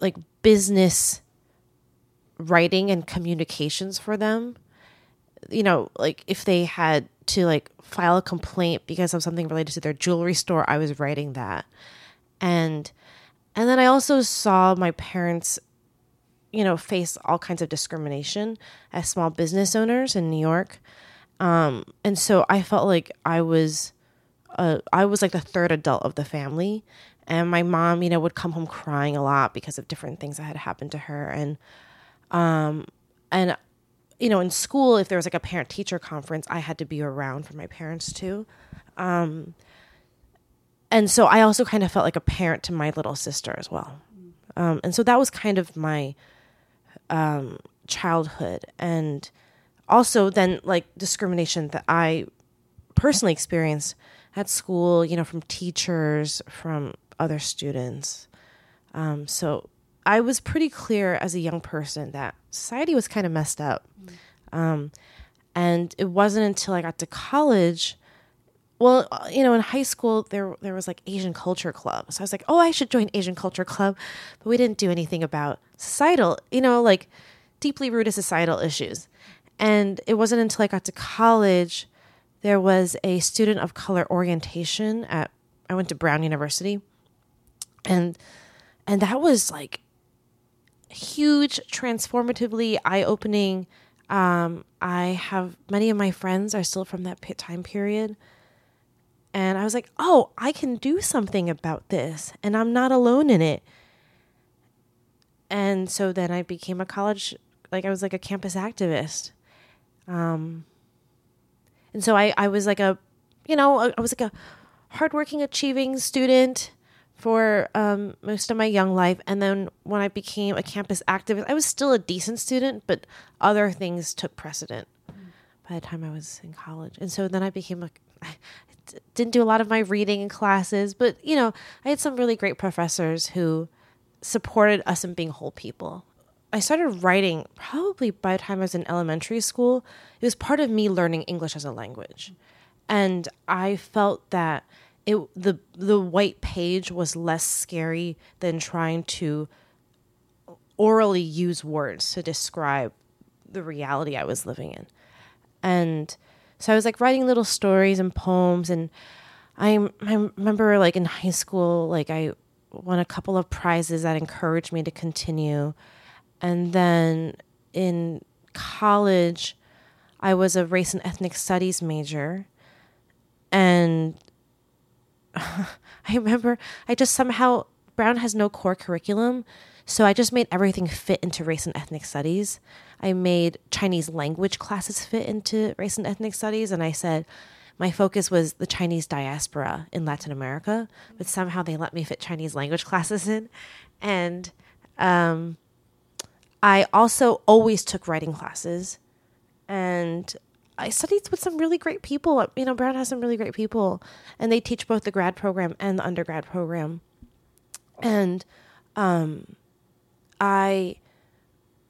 like business writing and communications for them. You know, like if they had to like file a complaint because of something related to their jewelry store, I was writing that. And and then I also saw my parents you know face all kinds of discrimination as small business owners in New York. Um, and so I felt like I was uh, I was like the third adult of the family and my mom, you know, would come home crying a lot because of different things that had happened to her and um, and you know, in school, if there was like a parent teacher conference, I had to be around for my parents too. Um, and so I also kind of felt like a parent to my little sister as well. Um, and so that was kind of my um, childhood. And also then like discrimination that I personally experienced at school, you know, from teachers, from other students. Um, so I was pretty clear as a young person that society was kind of messed up. Um, and it wasn't until I got to college well, uh, you know, in high school there there was like Asian Culture Club. So I was like, "Oh, I should join Asian Culture Club." But we didn't do anything about societal, you know, like deeply rooted societal issues. And it wasn't until I got to college there was a student of color orientation at I went to Brown University. And and that was like huge transformatively eye-opening um, I have many of my friends are still from that time period. And I was like, oh, I can do something about this, and I'm not alone in it. And so then I became a college, like I was like a campus activist. Um, and so I, I was like a, you know, I was like a hardworking, achieving student for um, most of my young life. And then when I became a campus activist, I was still a decent student, but other things took precedent by the time I was in college. And so then I became a, I didn't do a lot of my reading in classes, but you know, I had some really great professors who supported us in being whole people. I started writing probably by the time I was in elementary school. It was part of me learning English as a language. And I felt that it the the white page was less scary than trying to orally use words to describe the reality I was living in. And so I was like writing little stories and poems and I, I remember like in high school like I won a couple of prizes that encouraged me to continue. And then in college I was a race and ethnic studies major and (laughs) I remember I just somehow Brown has no core curriculum, so I just made everything fit into race and ethnic studies. I made Chinese language classes fit into race and ethnic studies, and I said my focus was the Chinese diaspora in Latin America, but somehow they let me fit Chinese language classes in, and um, I also always took writing classes, and I studied with some really great people. You know, Brown has some really great people, and they teach both the grad program and the undergrad program. And um, I,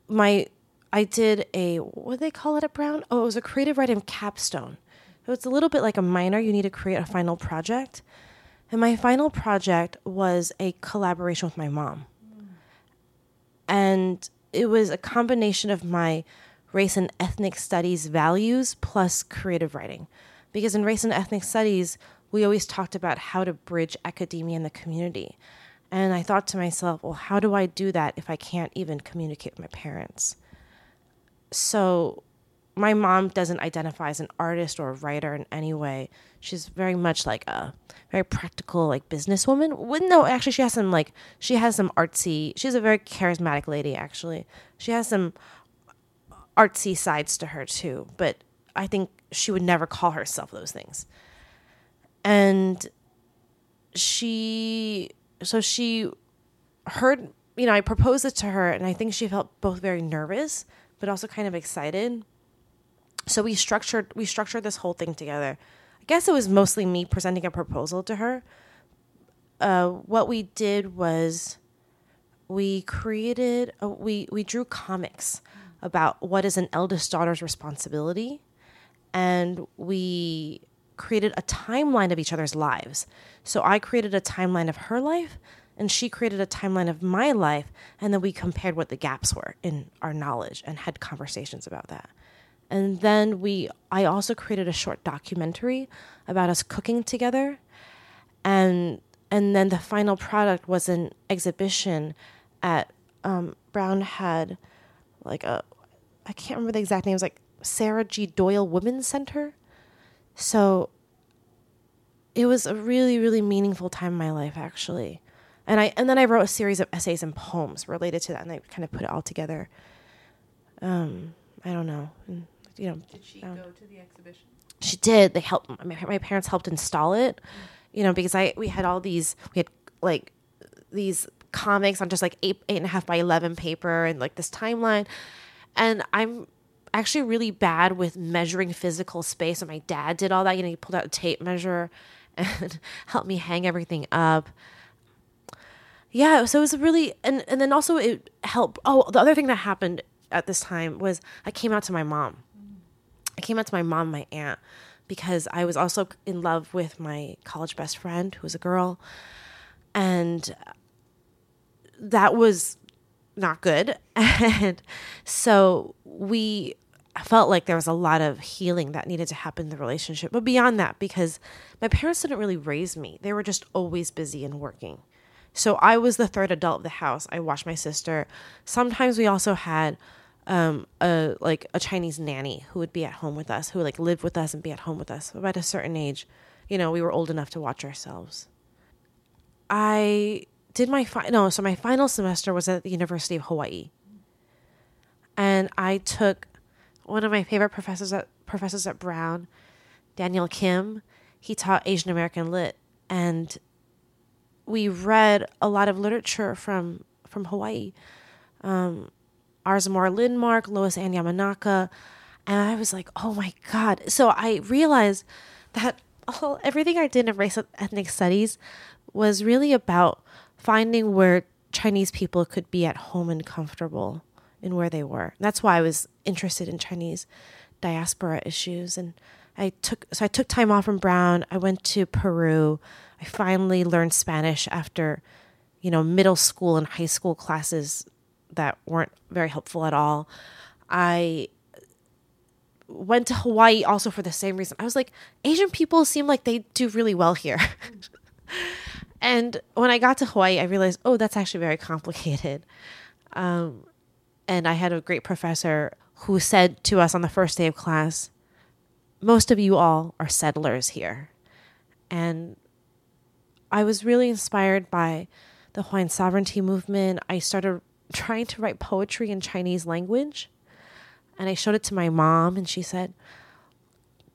my, I did a what do they call it at Brown? Oh, it was a creative writing capstone. So it's a little bit like a minor. You need to create a final project, and my final project was a collaboration with my mom, and it was a combination of my race and ethnic studies values plus creative writing. Because in race and ethnic studies, we always talked about how to bridge academia and the community. And I thought to myself, well, how do I do that if I can't even communicate with my parents? So my mom doesn't identify as an artist or a writer in any way. She's very much like a very practical, like businesswoman. Well, no, actually, she has some like she has some artsy. She's a very charismatic lady. Actually, she has some artsy sides to her too, but I think she would never call herself those things. And she, so she heard, you know, I proposed it to her, and I think she felt both very nervous, but also kind of excited. So we structured we structured this whole thing together. I guess it was mostly me presenting a proposal to her. Uh, what we did was we created a, we we drew comics about what is an eldest daughter's responsibility. And we created a timeline of each other's lives. So I created a timeline of her life, and she created a timeline of my life. And then we compared what the gaps were in our knowledge and had conversations about that. And then we, I also created a short documentary about us cooking together. And and then the final product was an exhibition at um, Brown had like a I can't remember the exact name. It was like Sarah G. Doyle Women's Center. So it was a really, really meaningful time in my life, actually. And I and then I wrote a series of essays and poems related to that, and I kind of put it all together. Um, I don't know, and, you know. Did she um, go to the exhibition? She did. They helped. My, my parents helped install it. Mm. You know, because I we had all these. We had like these comics on just like eight eight and a half by eleven paper and like this timeline and I'm actually really bad with measuring physical space. And my dad did all that. You know, he pulled out a tape measure (laughs) and helped me hang everything up. Yeah, so it was really, and and then also it helped. Oh, the other thing that happened at this time was I came out to my mom. I came out to my mom, my aunt, because I was also in love with my college best friend who was a girl. And that was not good. (laughs) And so we felt like there was a lot of healing that needed to happen in the relationship. But beyond that, because my parents didn't really raise me, they were just always busy and working. So I was the third adult of the house. I watched my sister. Sometimes we also had um, a like a Chinese nanny who would be at home with us, who would like live with us and be at home with us. But at a certain age, you know, we were old enough to watch ourselves. I did my final no, so my final semester was at the University of Hawaii. And I took one of my favorite professors at professors at Brown, Daniel Kim. He taught Asian American lit and we read a lot of literature from from Hawaii. Um, R. Zamora Linmark, Lois Ann Yamanaka, and I was like, oh my god! So I realized that all everything I did in race and ethnic studies was really about finding where Chinese people could be at home and comfortable in where they were. That's why I was interested in Chinese diaspora issues and I took so I took time off from Brown. I went to Peru. I finally learned Spanish after, you know, middle school and high school classes that weren't very helpful at all. I went to Hawaii also for the same reason. I was like, Asian people seem like they do really well here. (laughs) and when I got to Hawaii, I realized, oh, that's actually very complicated. (laughs) Um, and I had a great professor who said to us on the first day of class, most of you all are settlers here. And I was really inspired by the Hawaiian sovereignty movement. I started trying to write poetry in Chinese language. And I showed it to my mom, and she said,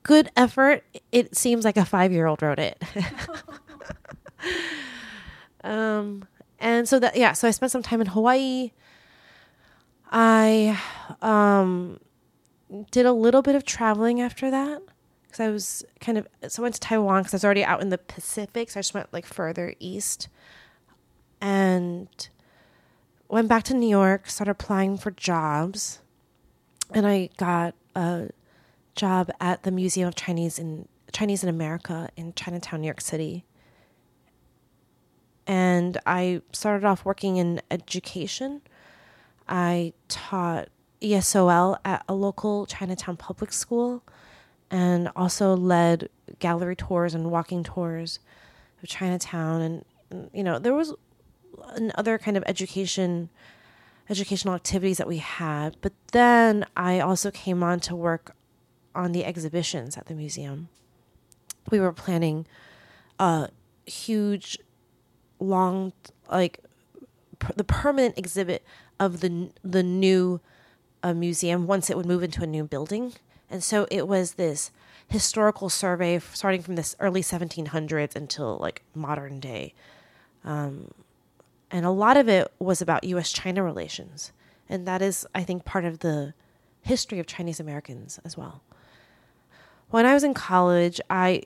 Good effort. It seems like a five year old wrote it. (laughs) (laughs) um, and so that, yeah, so I spent some time in Hawaii. I um, did a little bit of traveling after that because I was kind of so I went to Taiwan because I was already out in the Pacific, so I just went like further east, and went back to New York, started applying for jobs, and I got a job at the Museum of Chinese in Chinese in America in Chinatown, New York City. And I started off working in education. I taught ESOL at a local Chinatown public school and also led gallery tours and walking tours of Chinatown. And, you know, there was other kind of education educational activities that we had. But then I also came on to work on the exhibitions at the museum. We were planning a huge, long, like per, the permanent exhibit of the the new uh, museum once it would move into a new building. And so it was this historical survey starting from this early 1700s until like modern day. Um, and a lot of it was about US China relations. And that is, I think, part of the history of Chinese Americans as well. When I was in college, I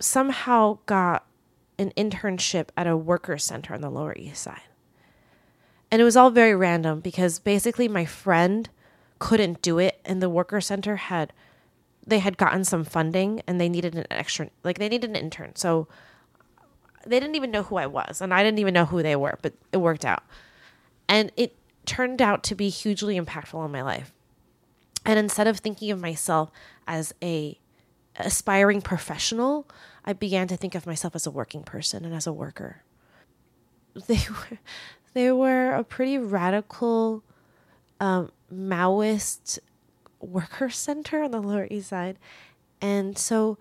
somehow got an internship at a worker center on the Lower East Side. And it was all very random because basically my friend couldn't do it and the worker center had they had gotten some funding and they needed an extra like they needed an intern. So they didn't even know who I was and I didn't even know who they were, but it worked out. And it turned out to be hugely impactful on my life. And instead of thinking of myself as a aspiring professional, I began to think of myself as a working person and as a worker. They (laughs) were they were a pretty radical um, Maoist worker center on the Lower East Side. And so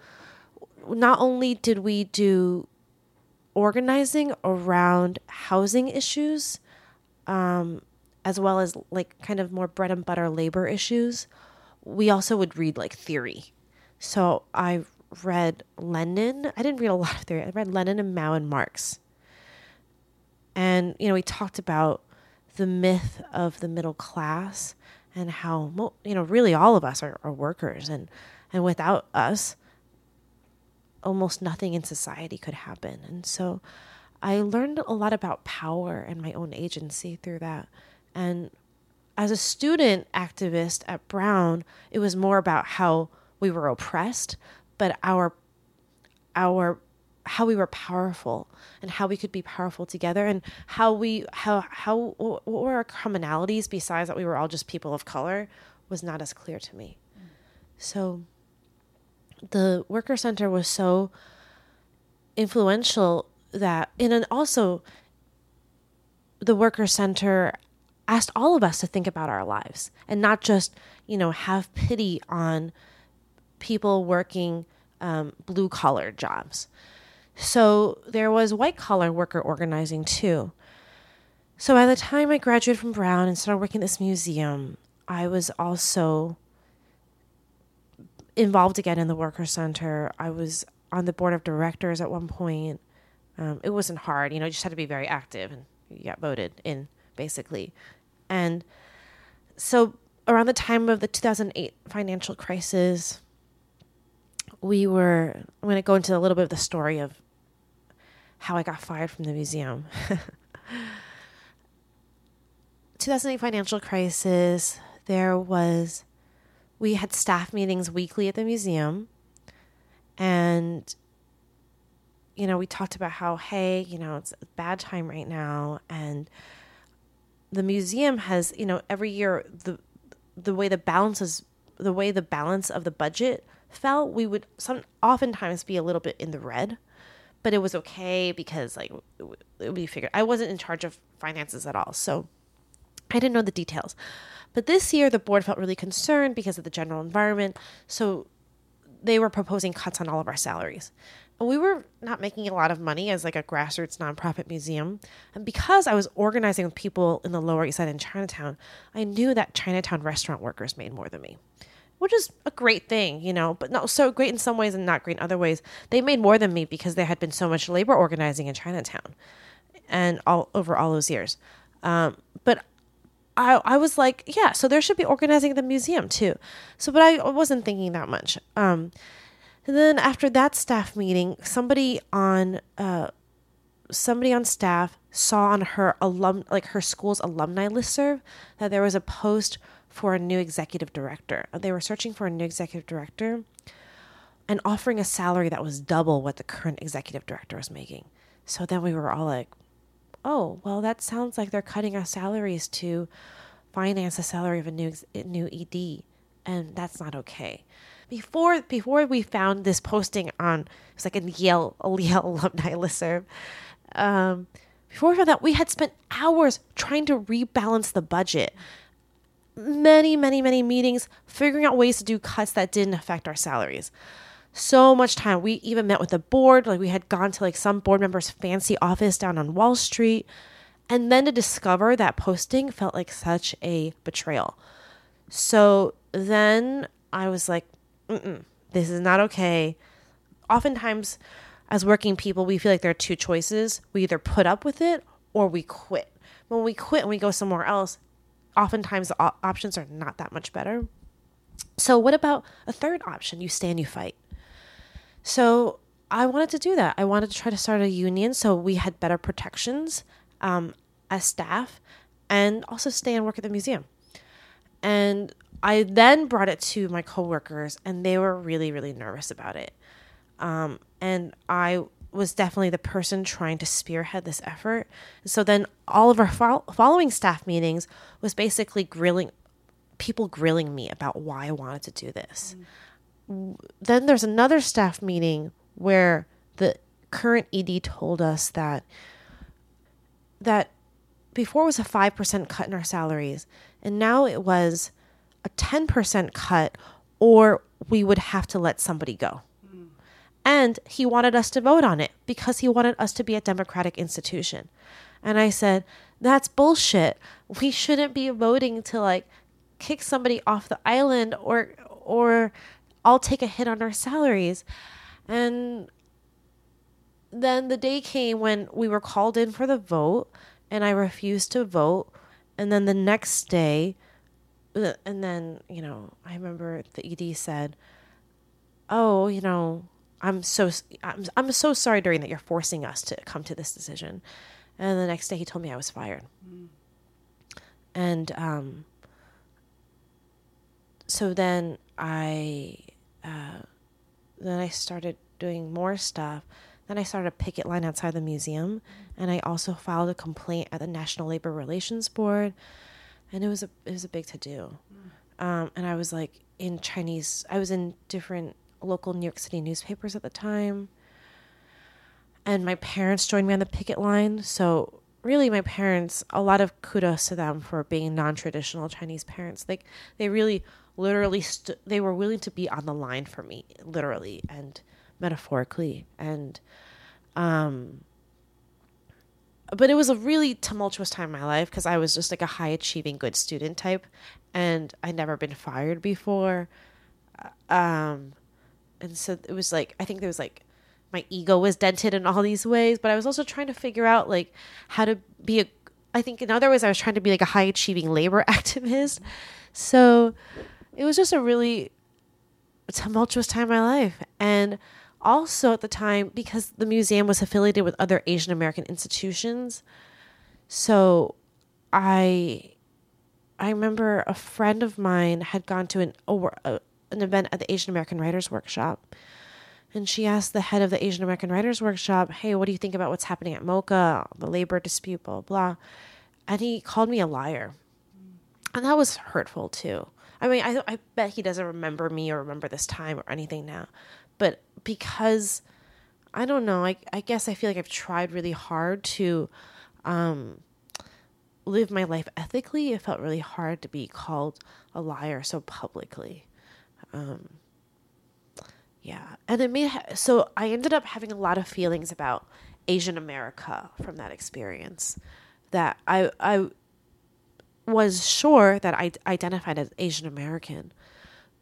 not only did we do organizing around housing issues, um, as well as like kind of more bread and butter labor issues, we also would read like theory. So I read Lenin. I didn't read a lot of theory. I read Lenin and Mao and Marx. And, you know, we talked about the myth of the middle class and how, you know, really all of us are, are workers. And, and without us, almost nothing in society could happen. And so I learned a lot about power and my own agency through that. And as a student activist at Brown, it was more about how we were oppressed, but our our how we were powerful and how we could be powerful together and how we how how what were our commonalities besides that we were all just people of color was not as clear to me. So the worker center was so influential that and then also the worker center asked all of us to think about our lives and not just you know have pity on people working um, blue collar jobs. So there was white collar worker organizing too. So by the time i graduated from brown and started working at this museum i was also involved again in the worker center. I was on the board of directors at one point. Um, it wasn't hard you know you just had to be very active and you got voted in basically. And so around the time of the 2008 financial crisis we were i'm going to go into a little bit of the story of how i got fired from the museum. (laughs) 2008 financial crisis. There was we had staff meetings weekly at the museum. And you know we talked about how hey you know it's a bad time right now. And the museum has you know every year the the way the balance is the way the balance of the budget fell we would some oftentimes be a little bit in the red but it was okay because like be figured i wasn't in charge of finances at all so i didn't know the details but this year the board felt really concerned because of the general environment so they were proposing cuts on all of our salaries And we were not making a lot of money as like a grassroots nonprofit museum. And because I was organizing with people in the Lower East Side in Chinatown, I knew that Chinatown restaurant workers made more than me. Which is a great thing, you know, but not so great in some ways and not great in other ways. They made more than me because there had been so much labor organizing in Chinatown and all over all those years. Um, but I, I was like, yeah, so there should be organizing the museum too. So, but I wasn't thinking that much. Um, and then after that staff meeting, somebody on uh, somebody on staff saw on her alum like her school's alumni listserv that there was a post for a new executive director. They were searching for a new executive director and offering a salary that was double what the current executive director was making. So then we were all like, "Oh, well, that sounds like they're cutting our salaries to finance the salary of a new new ED, and that's not okay." before before we found this posting on it's like a Yale Yale alumni listserv. Um, before we found that, we had spent hours trying to rebalance the budget. Many, many, many meetings figuring out ways to do cuts that didn't affect our salaries. So much time. We even met with the board. Like we had gone to like some board member's fancy office down on Wall Street. And then to discover that posting felt like such a betrayal. So then I was like, this is not okay. Oftentimes, as working people, we feel like there are two choices. We either put up with it or we quit. When we quit and we go somewhere else, oftentimes options are not that much better. So, what about a third option? You stay and you fight. So, I wanted to do that. I wanted to try to start a union so we had better protections um, as staff and also stay and work at the museum. And I then brought it to my coworkers, and they were really, really nervous about it. Um, and I was definitely the person trying to spearhead this effort. So then all of our fo- following staff meetings was basically grilling people grilling me about why I wanted to do this. Mm. Then there's another staff meeting where the current ED told us that that before it was a 5% cut in our salaries and now it was a 10% cut or we would have to let somebody go. And he wanted us to vote on it because he wanted us to be a democratic institution. And I said, that's bullshit. We shouldn't be voting to like kick somebody off the island or or I'll take a hit on our salaries. And then the day came when we were called in for the vote and I refused to vote. And then the next day, and then you know i remember the ed said oh you know i'm so i'm, I'm so sorry during that you're forcing us to come to this decision and the next day he told me i was fired mm. and um so then i uh, then I started doing more stuff. Then I started a picket line outside the museum, and I also filed a complaint at the National Labor Relations Board, and it was a it was a big to do. Um, and I was like in Chinese. I was in different local New York City newspapers at the time, and my parents joined me on the picket line. So really, my parents, a lot of kudos to them for being non-traditional Chinese parents. Like they really, literally, st- they were willing to be on the line for me, literally and metaphorically, and um but it was a really tumultuous time in my life because I was just like a high achieving good student type and I'd never been fired before. Um and so it was like I think there was like my ego was dented in all these ways, but I was also trying to figure out like how to be a I think in other ways I was trying to be like a high achieving labor (laughs) activist. So it was just a really tumultuous time in my life. And also at the time because the museum was affiliated with other Asian American institutions. So I I remember a friend of mine had gone to an a, an event at the Asian American Writers Workshop. And she asked the head of the Asian American Writers Workshop, Hey, what do you think about what's happening at MOCA, the labor dispute, blah, blah. And he called me a liar. And that was hurtful too. I mean, I, I bet he doesn't remember me or remember this time or anything now but because I don't know, I I guess I feel like I've tried really hard to um, live my life ethically. It felt really hard to be called a liar so publicly. Um, yeah, and it made so I ended up having a lot of feelings about Asian America from that experience. That I I was sure that I identified as Asian American,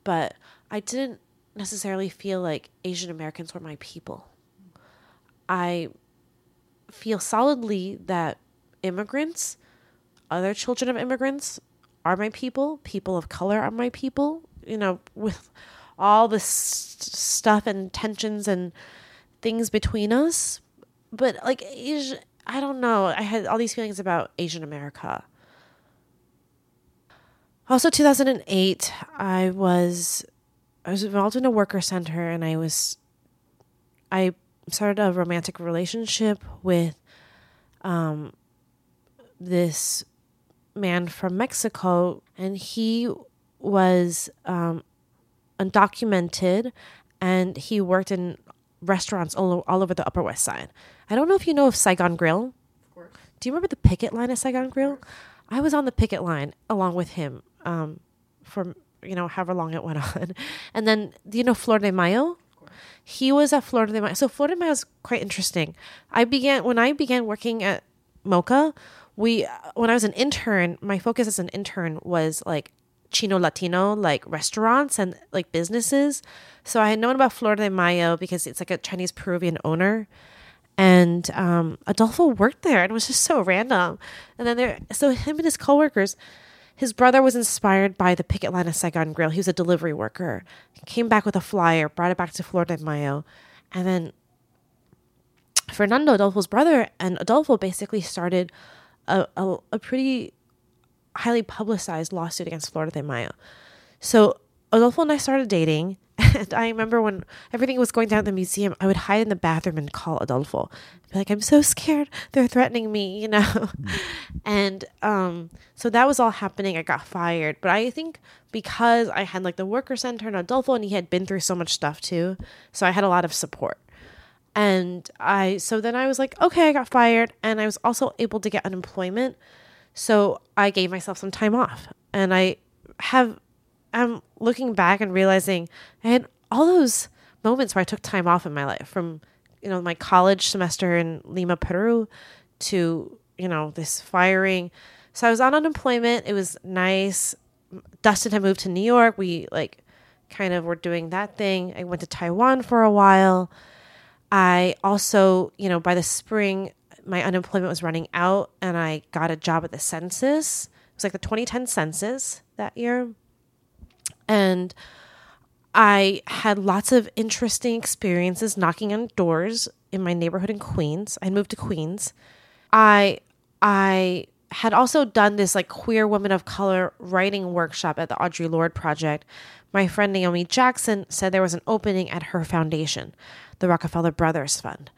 but I didn't necessarily feel like Asian Americans were my people. I feel solidly that immigrants, other children of immigrants, are my people. People of color are my people. You know, with all the stuff and tensions and things between us. But like Asia, I don't know. I had all these feelings about Asian America. Also, 2008, I was I was involved in a worker center and I was I started a romantic relationship with um this man from Mexico and he was um undocumented and he worked in restaurants all, all over the Upper West Side. I don't know if you know of Saigon Grill. Do you remember the picket line at Saigon Grill? I was on the picket line along with him um, for you know, however long it went (laughs) on. And then, do you know Flor de Mayo? He was at Flor de Mayo. So Flor de Mayo is quite interesting. I began, when I began working at MOCA, we, when I was an intern, my focus as an intern was like Chino Latino, like restaurants and like businesses. So I had known about Flor de Mayo because it's like a Chinese Peruvian owner and um, Adolfo worked there, and it was just so random. And then there, so him and his coworkers, his brother was inspired by the picket line of Saigon Grill. He was a delivery worker. He came back with a flyer, brought it back to Flor de Mayo, and then Fernando Adolfo's brother and Adolfo basically started a, a, a pretty highly publicized lawsuit against Flor de Mayo. So Adolfo and I started dating, (laughs) and I remember when everything was going down at the museum, I would hide in the bathroom and call Adolfo. Be like, I'm so scared. They're threatening me, you know? (laughs) And um, so that was all happening. I got fired. But I think because I had like the worker center and Adolfo, and he had been through so much stuff too. So I had a lot of support. And I, so then I was like, okay, I got fired. And I was also able to get unemployment. So I gave myself some time off. And I have I'm looking back and realizing I had all those moments where I took time off in my life from, you know, my college semester in Lima, Peru to, you know, this firing. So I was on unemployment. It was nice. Dustin had moved to New York. We like kind of were doing that thing. I went to Taiwan for a while. I also, you know, by the spring, my unemployment was running out and I got a job at the census. It was like the 2010 census that year. And I had lots of interesting experiences knocking on doors in my neighborhood in Queens. I moved to Queens. I I had also done this like queer women of color writing workshop at the Audre Lorde Project, my friend Naomi Jackson said there was an opening at her foundation, the Rockefeller Brothers Fund.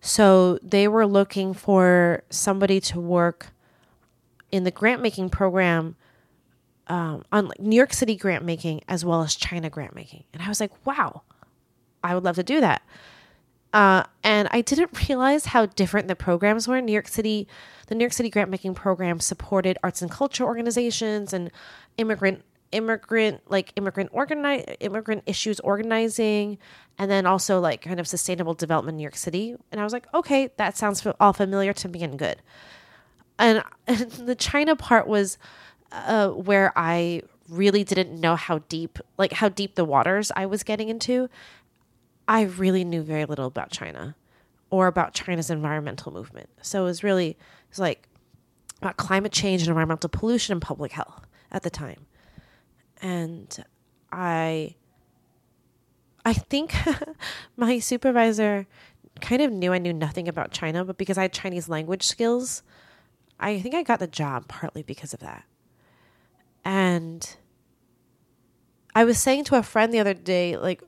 So they were looking for somebody to work in the grant making program um, on New York City grant making as well as China grant making. And I was like, wow, I would love to do that. Uh, and I didn't realize how different the programs were. New York City, the New York City grant making program supported arts and culture organizations and immigrant immigrant like immigrant organize immigrant issues organizing and then also like kind of sustainable development in New York City and I was like okay that sounds all familiar to me and good and, (laughs) and the China part was uh, where I really didn't know how deep like how deep the waters I was getting into I really knew very little about China or about China's environmental movement. So it was really, it was like about climate change and environmental pollution and public health at the time. And I, I think (laughs) my supervisor kind of knew I knew nothing about China, but because I had Chinese language skills, I think I got the job partly because of that. And I was saying to a friend the other day, like,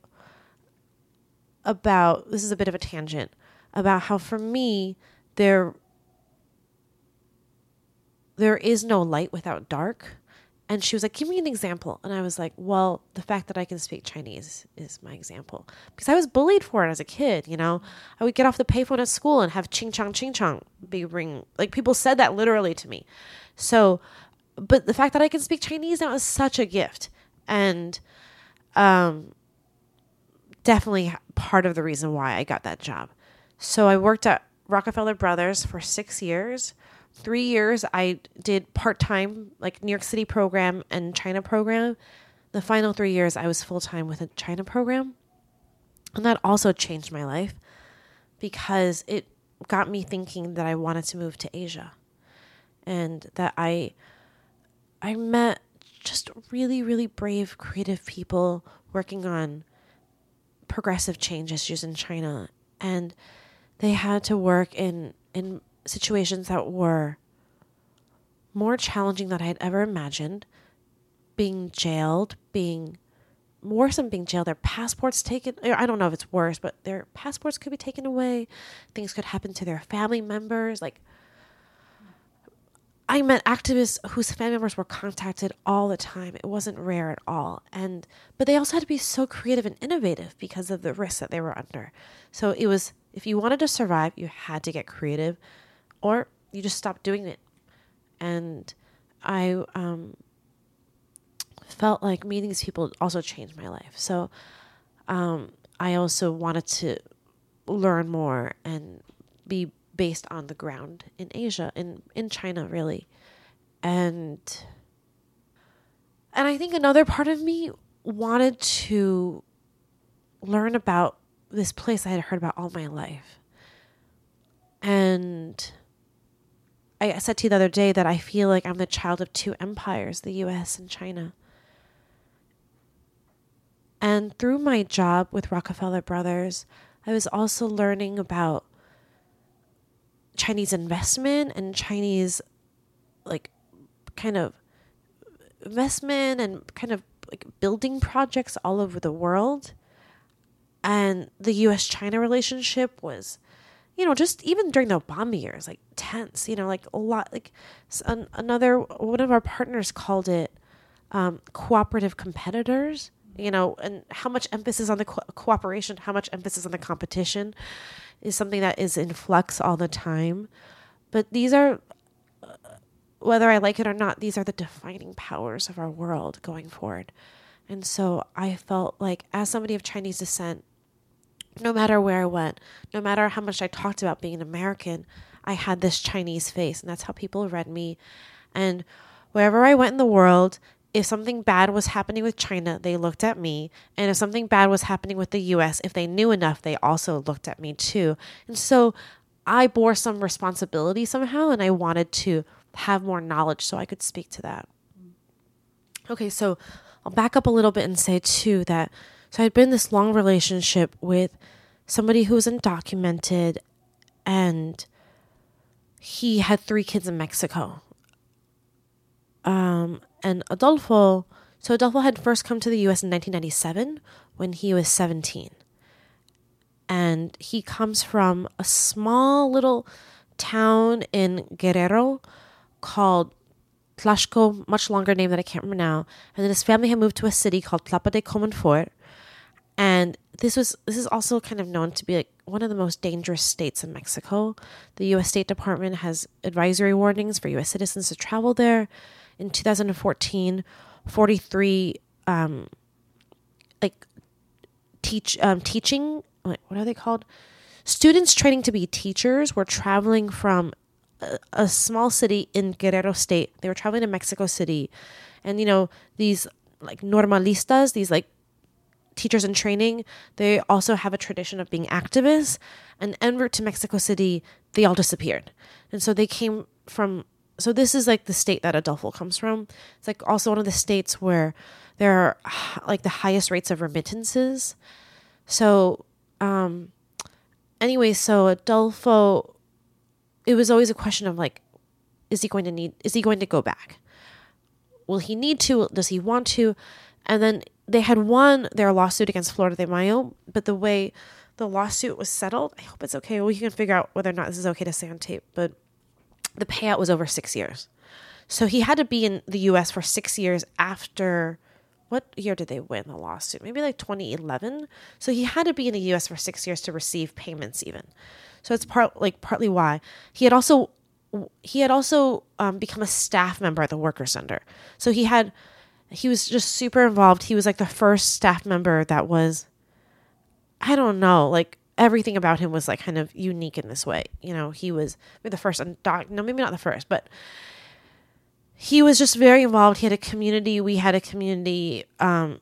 about this is a bit of a tangent about how for me there there is no light without dark and she was like give me an example. And i was like well the fact that i can speak chinese is my example. Because i was bullied for it as a kid you know? I would get off the payphone at school and have ching chong ching chong be ring like people said that literally to me. So but the fact that i can speak chinese now is such a gift. And um definitely part of the reason why I got that job. So I worked at Rockefeller Brothers for six years. Three years I did part time, like New York City program and China program. The final three years I was full time with a China program. And that also changed my life because it got me thinking that I wanted to move to Asia and that I I met just really really brave creative people working on progressive change issues in China, and they had to work in in situations that were more challenging than I had ever imagined. Being jailed, being worse than being jailed, their passports taken. I don't know if it's worse, but their passports could be taken away. Things could happen to their family members. Like I met activists whose family members were contacted all the time. It wasn't rare at all. And but they also had to be so creative and innovative because of the risks that they were under. So it was if you wanted to survive, you had to get creative or you just stopped doing it. And I um, felt like meeting these people also changed my life. So um, I also wanted to learn more and be based on the ground in Asia, in in China, really, and and I think another part of me wanted to learn about this place I had heard about all my life, and. I said to you the other day that I feel like I'm the child of two empires, the US and China. And through my job with Rockefeller Brothers, I was also learning about Chinese investment and Chinese like kind of investment and kind of like building projects all over the world. And the US China relationship was, you know, just even during the Obama years, like tense, you know, like a lot, like an, another, one of our partners called it um, cooperative competitors, you know, and how much emphasis on the co- cooperation, how much emphasis on the competition is something that is in flux all the time. But these are, whether I like it or not, these are the defining powers of our world going forward. And so I felt like, as somebody of Chinese descent, no matter where I went, no matter how much I talked about being an American, I had this Chinese face, and that's how people read me. And wherever I went in the world, if something bad was happening with China, they looked at me. And if something bad was happening with the US, if they knew enough, they also looked at me too. And so I bore some responsibility somehow, and I wanted to have more knowledge so I could speak to that. Okay, so I'll back up a little bit and say too that so I'd been in this long relationship with somebody who was undocumented and he had three kids in Mexico um, and Adolfo. So Adolfo had first come to the U.S. in 1997 when he was 17, and he comes from a small little town in Guerrero called Tlaxco, much longer name that I can't remember now. And then his family had moved to a city called Tlapa de Comonfort. And this was this is also kind of known to be like one of the most dangerous states in Mexico. The US State Department has advisory warnings for US citizens to travel there. In 2014, 43 um like teach um teaching what are they called? Students training to be teachers were traveling from a, a small city in Guerrero State. They were traveling to Mexico City, and you know these like normalistas, these like teachers in training, they also have a tradition of being activists. And en route to Mexico City, they all disappeared, and so they came from. So this is like the state that Adolfo comes from. It's like also one of the states where there are (sighs) like the highest rates of remittances. So, um, anyway, so Adolfo it was always a question of like, is he going to need, is he going to go back? Will he need to? Does he want to? And then they had won their lawsuit against Flor de Mayo, but the way the lawsuit was settled, I hope it's okay. We can figure out whether or not this is okay to say on tape, but the payout was over six years. So he had to be in the US for six years after what year did they win the lawsuit? Maybe like 2011. So he had to be in the US for six years to receive payments, even. So it's part like partly why he had also he had also um, become a staff member at the Worker Center. So he had he was just super involved. He was like the first staff member that was I don't know, like everything about him was like kind of unique in this way. You know, he was the first undoc- no, maybe not the first, but he was just very involved. He had a community. We had a community. Um,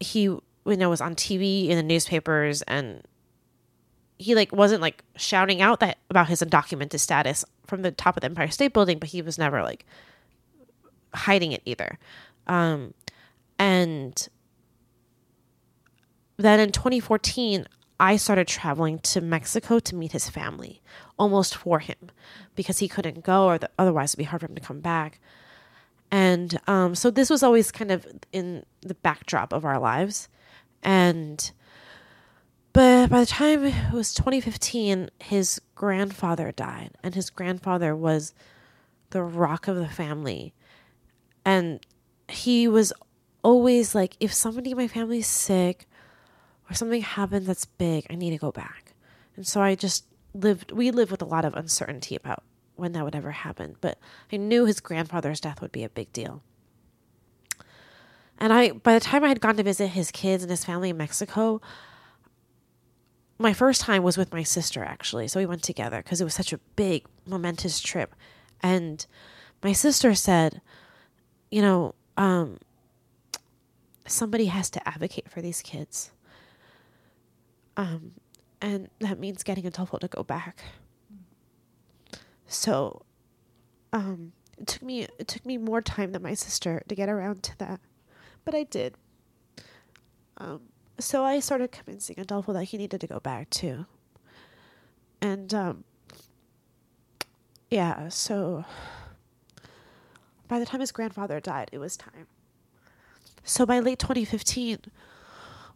he you know was on TV in the newspapers and he like wasn't like shouting out that about his undocumented status from the top of the Empire State Building, but he was never like hiding it either. Um, and then in 2014, I started traveling to Mexico to meet his family, almost for him, because he couldn't go, or the, otherwise it'd be hard for him to come back. And um, so this was always kind of in the backdrop of our lives, and but by the time it was 2015, his grandfather died, and his grandfather was the rock of the family. And he was always like, if somebody in my family's sick or something happens that's big, I need to go back. And so I just lived, we lived with a lot of uncertainty about when that would ever happen. But I knew his grandfather's death would be a big deal. And I, by the time I had gone to visit his kids and his family in Mexico, my first time was with my sister actually. So we went together because it was such a big, momentous trip. And my sister said, you know, um, somebody has to advocate for these kids. Um, and that means getting Adolfo to go back. So, um, it took me it took me more time than my sister to get around to that, but I did. Um, so I started convincing Adolfo that he needed to go back too. And um yeah, so by the time his grandfather died, it was time. So by late 2015,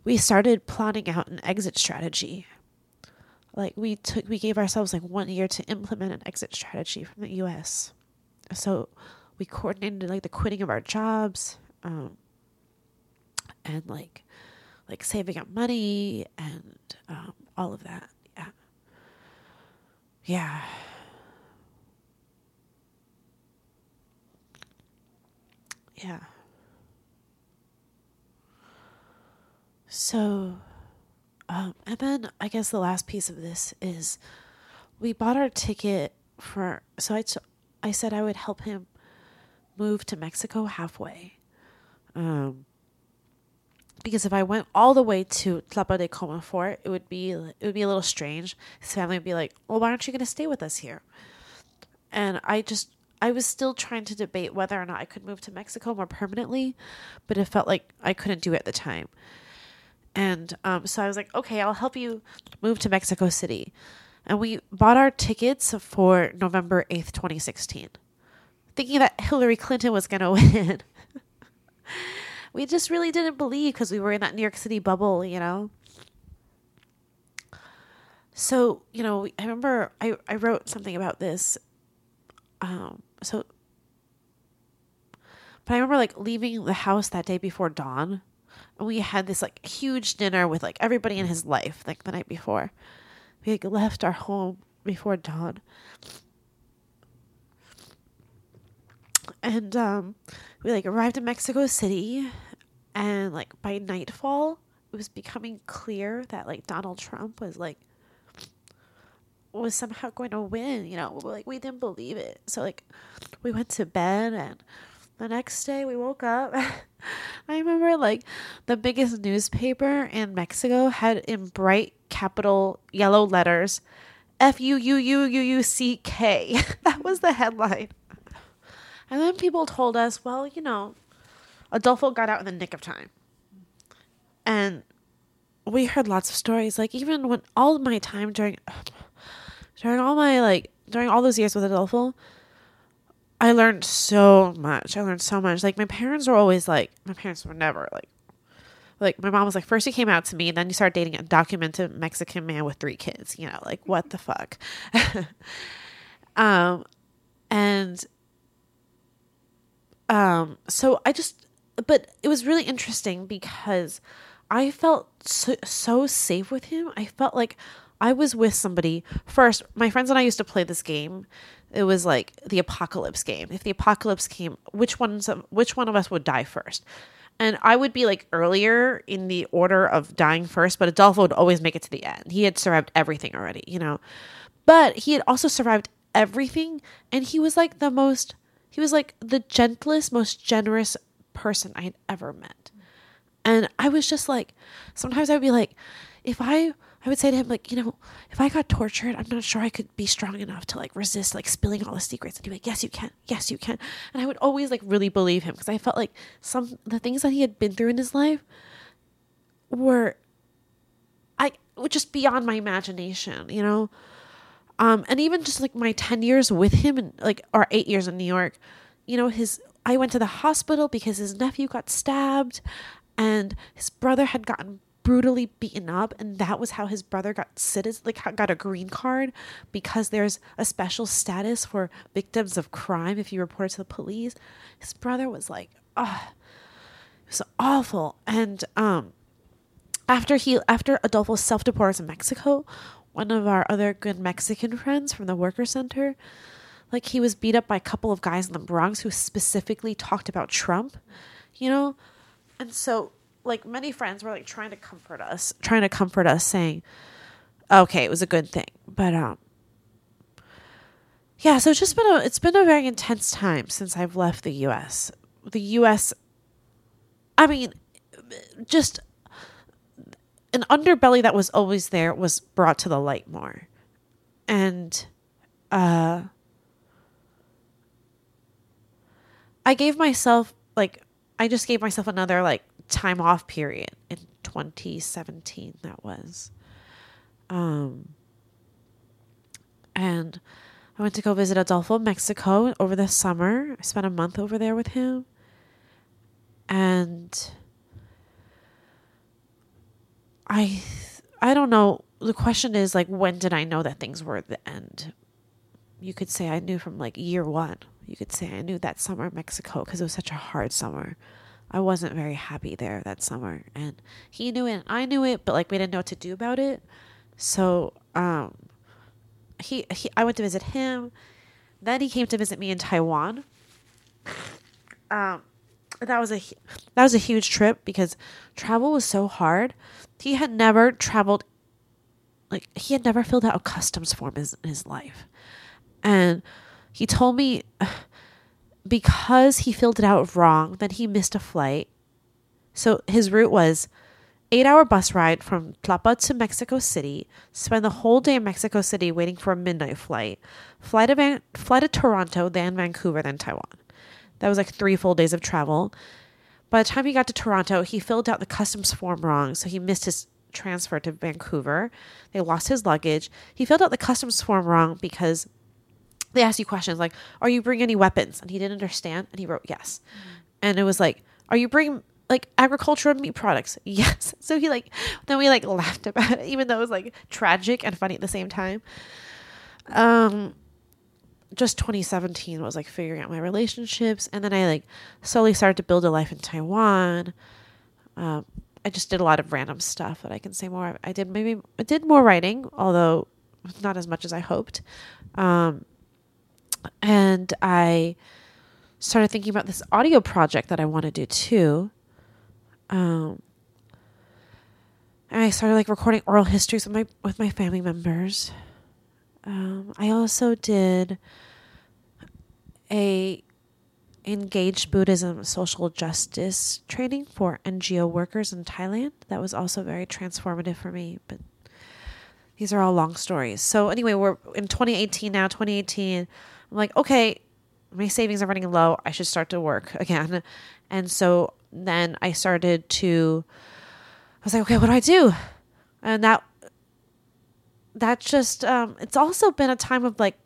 we started plotting out an exit strategy. Like we took we gave ourselves like 1 year to implement an exit strategy from the US. So we coordinated like the quitting of our jobs um and like like saving up money and um, all of that. Yeah. Yeah. Yeah. So, um, and then I guess the last piece of this is we bought our ticket for, so I, t- I said I would help him move to Mexico halfway. Um, because if I went all the way to Tlapa de Comonfort, it would be it would be a little strange. His family would be like, "Well, why aren't you going to stay with us here?" And I just I was still trying to debate whether or not I could move to Mexico more permanently, but it felt like I couldn't do it at the time. And um, so I was like, "Okay, I'll help you move to Mexico City." And we bought our tickets for November 8th, 2016. thinking that Hillary Clinton was going (laughs) to win. we just really didn't believe because we were in that New York City bubble, you know. So, you know, I remember I, I wrote something about this. Um, so, but I remember like leaving the house that day before dawn. And we had this like huge dinner with like everybody in his life, like the night before. We like, left our home before dawn. And um, we like arrived in Mexico City. And like by nightfall, it was becoming clear that like Donald Trump was like was somehow going to win. You know, like we didn't believe it. So like we went to bed and the next day we woke up. (laughs) I remember like the biggest newspaper in Mexico had in bright capital yellow letters F U U U U U C K. (laughs) That was the headline. And then people told us, well, you know, Adolfo got out in the nick of time. And we heard lots of stories. Like even when all my time during during all my like during all those years with Adolfo, I learned so much. I learned so much. Like my parents were always like my parents were never like like my mom was like first you came out to me then you started dating a documented Mexican man with three kids, you know, like what the fuck. (laughs) um and um so I just but it was really interesting because I felt so, so safe with him. I felt like I was with somebody. First, my friends and I used to play this game. It was like the apocalypse game. If the apocalypse came, which ones of, which one of us would die first? And I would be like earlier in the order of dying first, but Adolfo would always make it to the end. He had survived everything already, you know. But he had also survived everything and he was like the most he was like the gentlest, most generous person I had ever met. And I was just like, sometimes I would be like, if I, I would say to him, like, you know, if I got tortured, I'm not sure I could be strong enough to like resist like spilling all the secrets. And he'd be like, yes, you can. Yes, you can. And I would always like really believe him because I felt like some, the things that he had been through in his life were, I, just beyond my imagination, you know? Um, and even just like my 10 years with him and like, or eight years in New York, you know, his, I went to the hospital because his nephew got stabbed and his brother had gotten brutally beaten up and that was how his brother got citizen like got a green card because there's a special status for victims of crime if you report it to the police. His brother was like oh it was awful. And um after he after adolfo self-deported to mexico one of our other good mexican friends from the worker center like he was beat up by a couple of guys in the bronx who specifically talked about trump you know? And so like many friends were like trying to comfort us, trying to comfort us saying, "Okay, it was a good thing." But um yeah, so it's just been a it's been a very intense time since I've left the US. The US I mean, just an underbelly that was always there was brought to the light more. And uh I gave myself like I just gave myself another like time off period in 2017 that was um and I went to go visit Adolfo Mexico over the summer. I spent a month over there with him. And I I don't know. The question is like when did I know that things were at the end? You could say I knew from like year 1 you could say I knew that summer in Mexico because it was such a hard summer. I wasn't very happy there that summer, and he knew it, and I knew it, but like we didn't know what to do about it. So, um, he, he I went to visit him. Then he came to visit me in Taiwan. Um, that was a that was a huge trip because travel was so hard. He had never traveled like he had never filled out a customs form in his life. And he told me because he filled it out wrong, then he missed a flight. So his route was eight hour bus ride from Tlapa to Mexico City, spend the whole day in Mexico City waiting for a midnight flight, fly to, Van- fly to Toronto, then Vancouver, then Taiwan. That was like three full days of travel. By the time he got to Toronto, he filled out the customs form wrong, so he missed his transfer to Vancouver. They lost his luggage. He filled out the customs form wrong because they ask you questions like, "Are you bringing any weapons?" And he didn't understand, and he wrote yes. And it was like, "Are you bringing like agricultural meat products?" (laughs) Yes. So he like, then we like laughed about it, even though it was like tragic and funny at the same time. Um, just 2017 was like figuring out my relationships, and then I like slowly started to build a life in Taiwan. Um, I just did a lot of random stuff that I can say more. I did maybe I did more writing, although not as much as I hoped. Um, and I started thinking about this audio project that I want to do too. Um, and I started like recording oral histories with my with my family members. Um, I also did a engaged Buddhism social justice training for NGO workers in Thailand. That was also very transformative for me. But these are all long stories. So anyway, we're in 2018 now. 2018, I'm like, okay, my savings are running low. I should start to work (laughs) again. And so then I started to. I was like, okay, what do I do? And that that just um, it's also been a time of like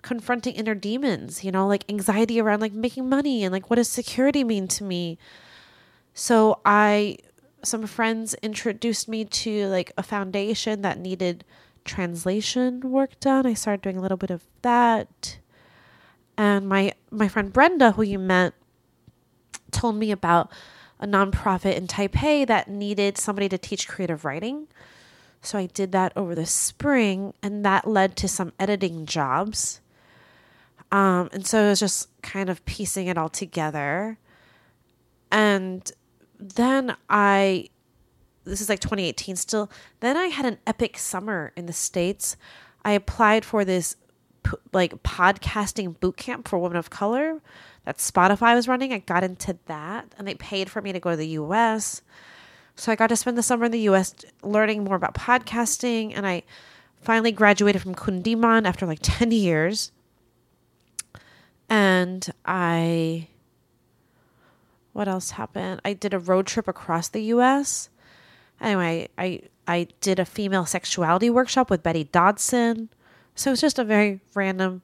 confronting inner demons, you know, like anxiety around like making money and like what does security mean to me. So I some friends introduced me to like a foundation that needed translation work done. I started doing a little bit of that. And my my friend Brenda, who you met, told me about a nonprofit in Taipei that needed somebody to teach creative writing. So I did that over the spring, and that led to some editing jobs. Um, and so it was just kind of piecing it all together. And then I, this is like 2018 still, then I had an epic summer in the States. I applied for this like podcasting boot camp for women of color that Spotify was running. I got into that and they paid for me to go to the US. So I got to spend the summer in the US learning more about podcasting and I finally graduated from Kundiman after like (laughs) 10 years. And I what else happened? I did a road trip across the US. Anyway, I I did a female sexuality workshop with Betty Dodson. So it was just a very random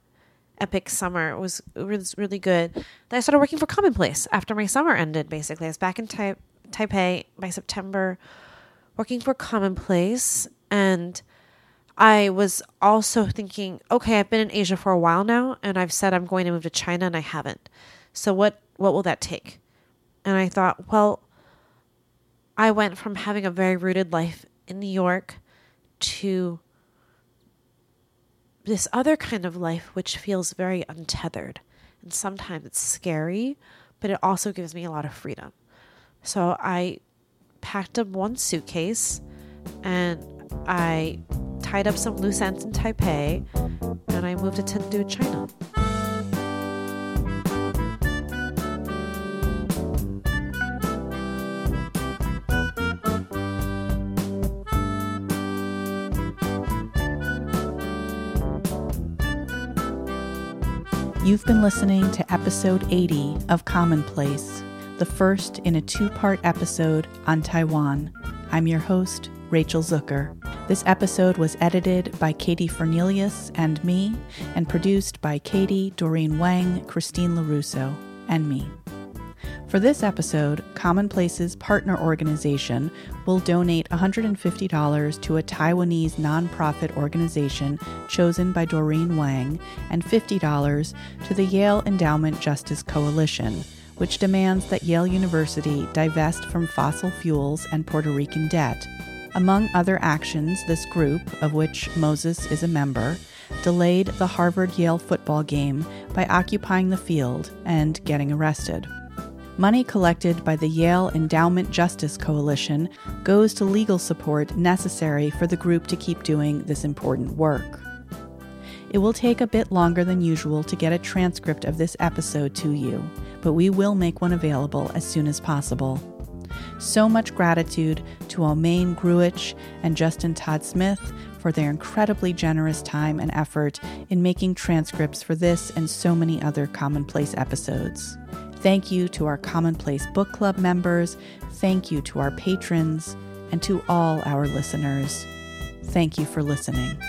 epic summer. It was, it was really good. Then I started working for Commonplace after my summer ended, basically. I was back in tai- Taipei by September working for Commonplace. And I was also thinking, okay, I've been in Asia for a while now, and I've said I'm going to move to China, and I haven't. So what what will that take? And I thought, well, I went from having a very rooted life in New York to this other kind of life which feels very untethered. And sometimes it's scary, but it also gives me a lot of freedom. So I packed up one suitcase and I tied up some loose ends in Taipei and I moved to Chengdu, China. You've been listening to episode 80 of Commonplace, the first in a two part episode on Taiwan. I'm your host, Rachel Zucker. This episode was edited by Katie Fernelius and me, and produced by Katie, Doreen Wang, Christine LaRusso, and me. For this episode, Commonplace's partner organization will donate $150 to a Taiwanese nonprofit organization chosen by Doreen Wang and $50 to the Yale Endowment Justice Coalition, which demands that Yale University divest from fossil fuels and Puerto Rican debt. Among other actions, this group, of which Moses is a member, delayed the Harvard Yale football game by occupying the field and getting arrested. Money collected by the Yale Endowment Justice Coalition goes to legal support necessary for the group to keep doing this important work. It will take a bit longer than usual to get a transcript of this episode to you, but we will make one available as soon as possible. So much gratitude to Almaine Gruich and Justin Todd Smith for their incredibly generous time and effort in making transcripts for this and so many other commonplace episodes. Thank you to our Commonplace Book Club members. Thank you to our patrons and to all our listeners. Thank you for listening.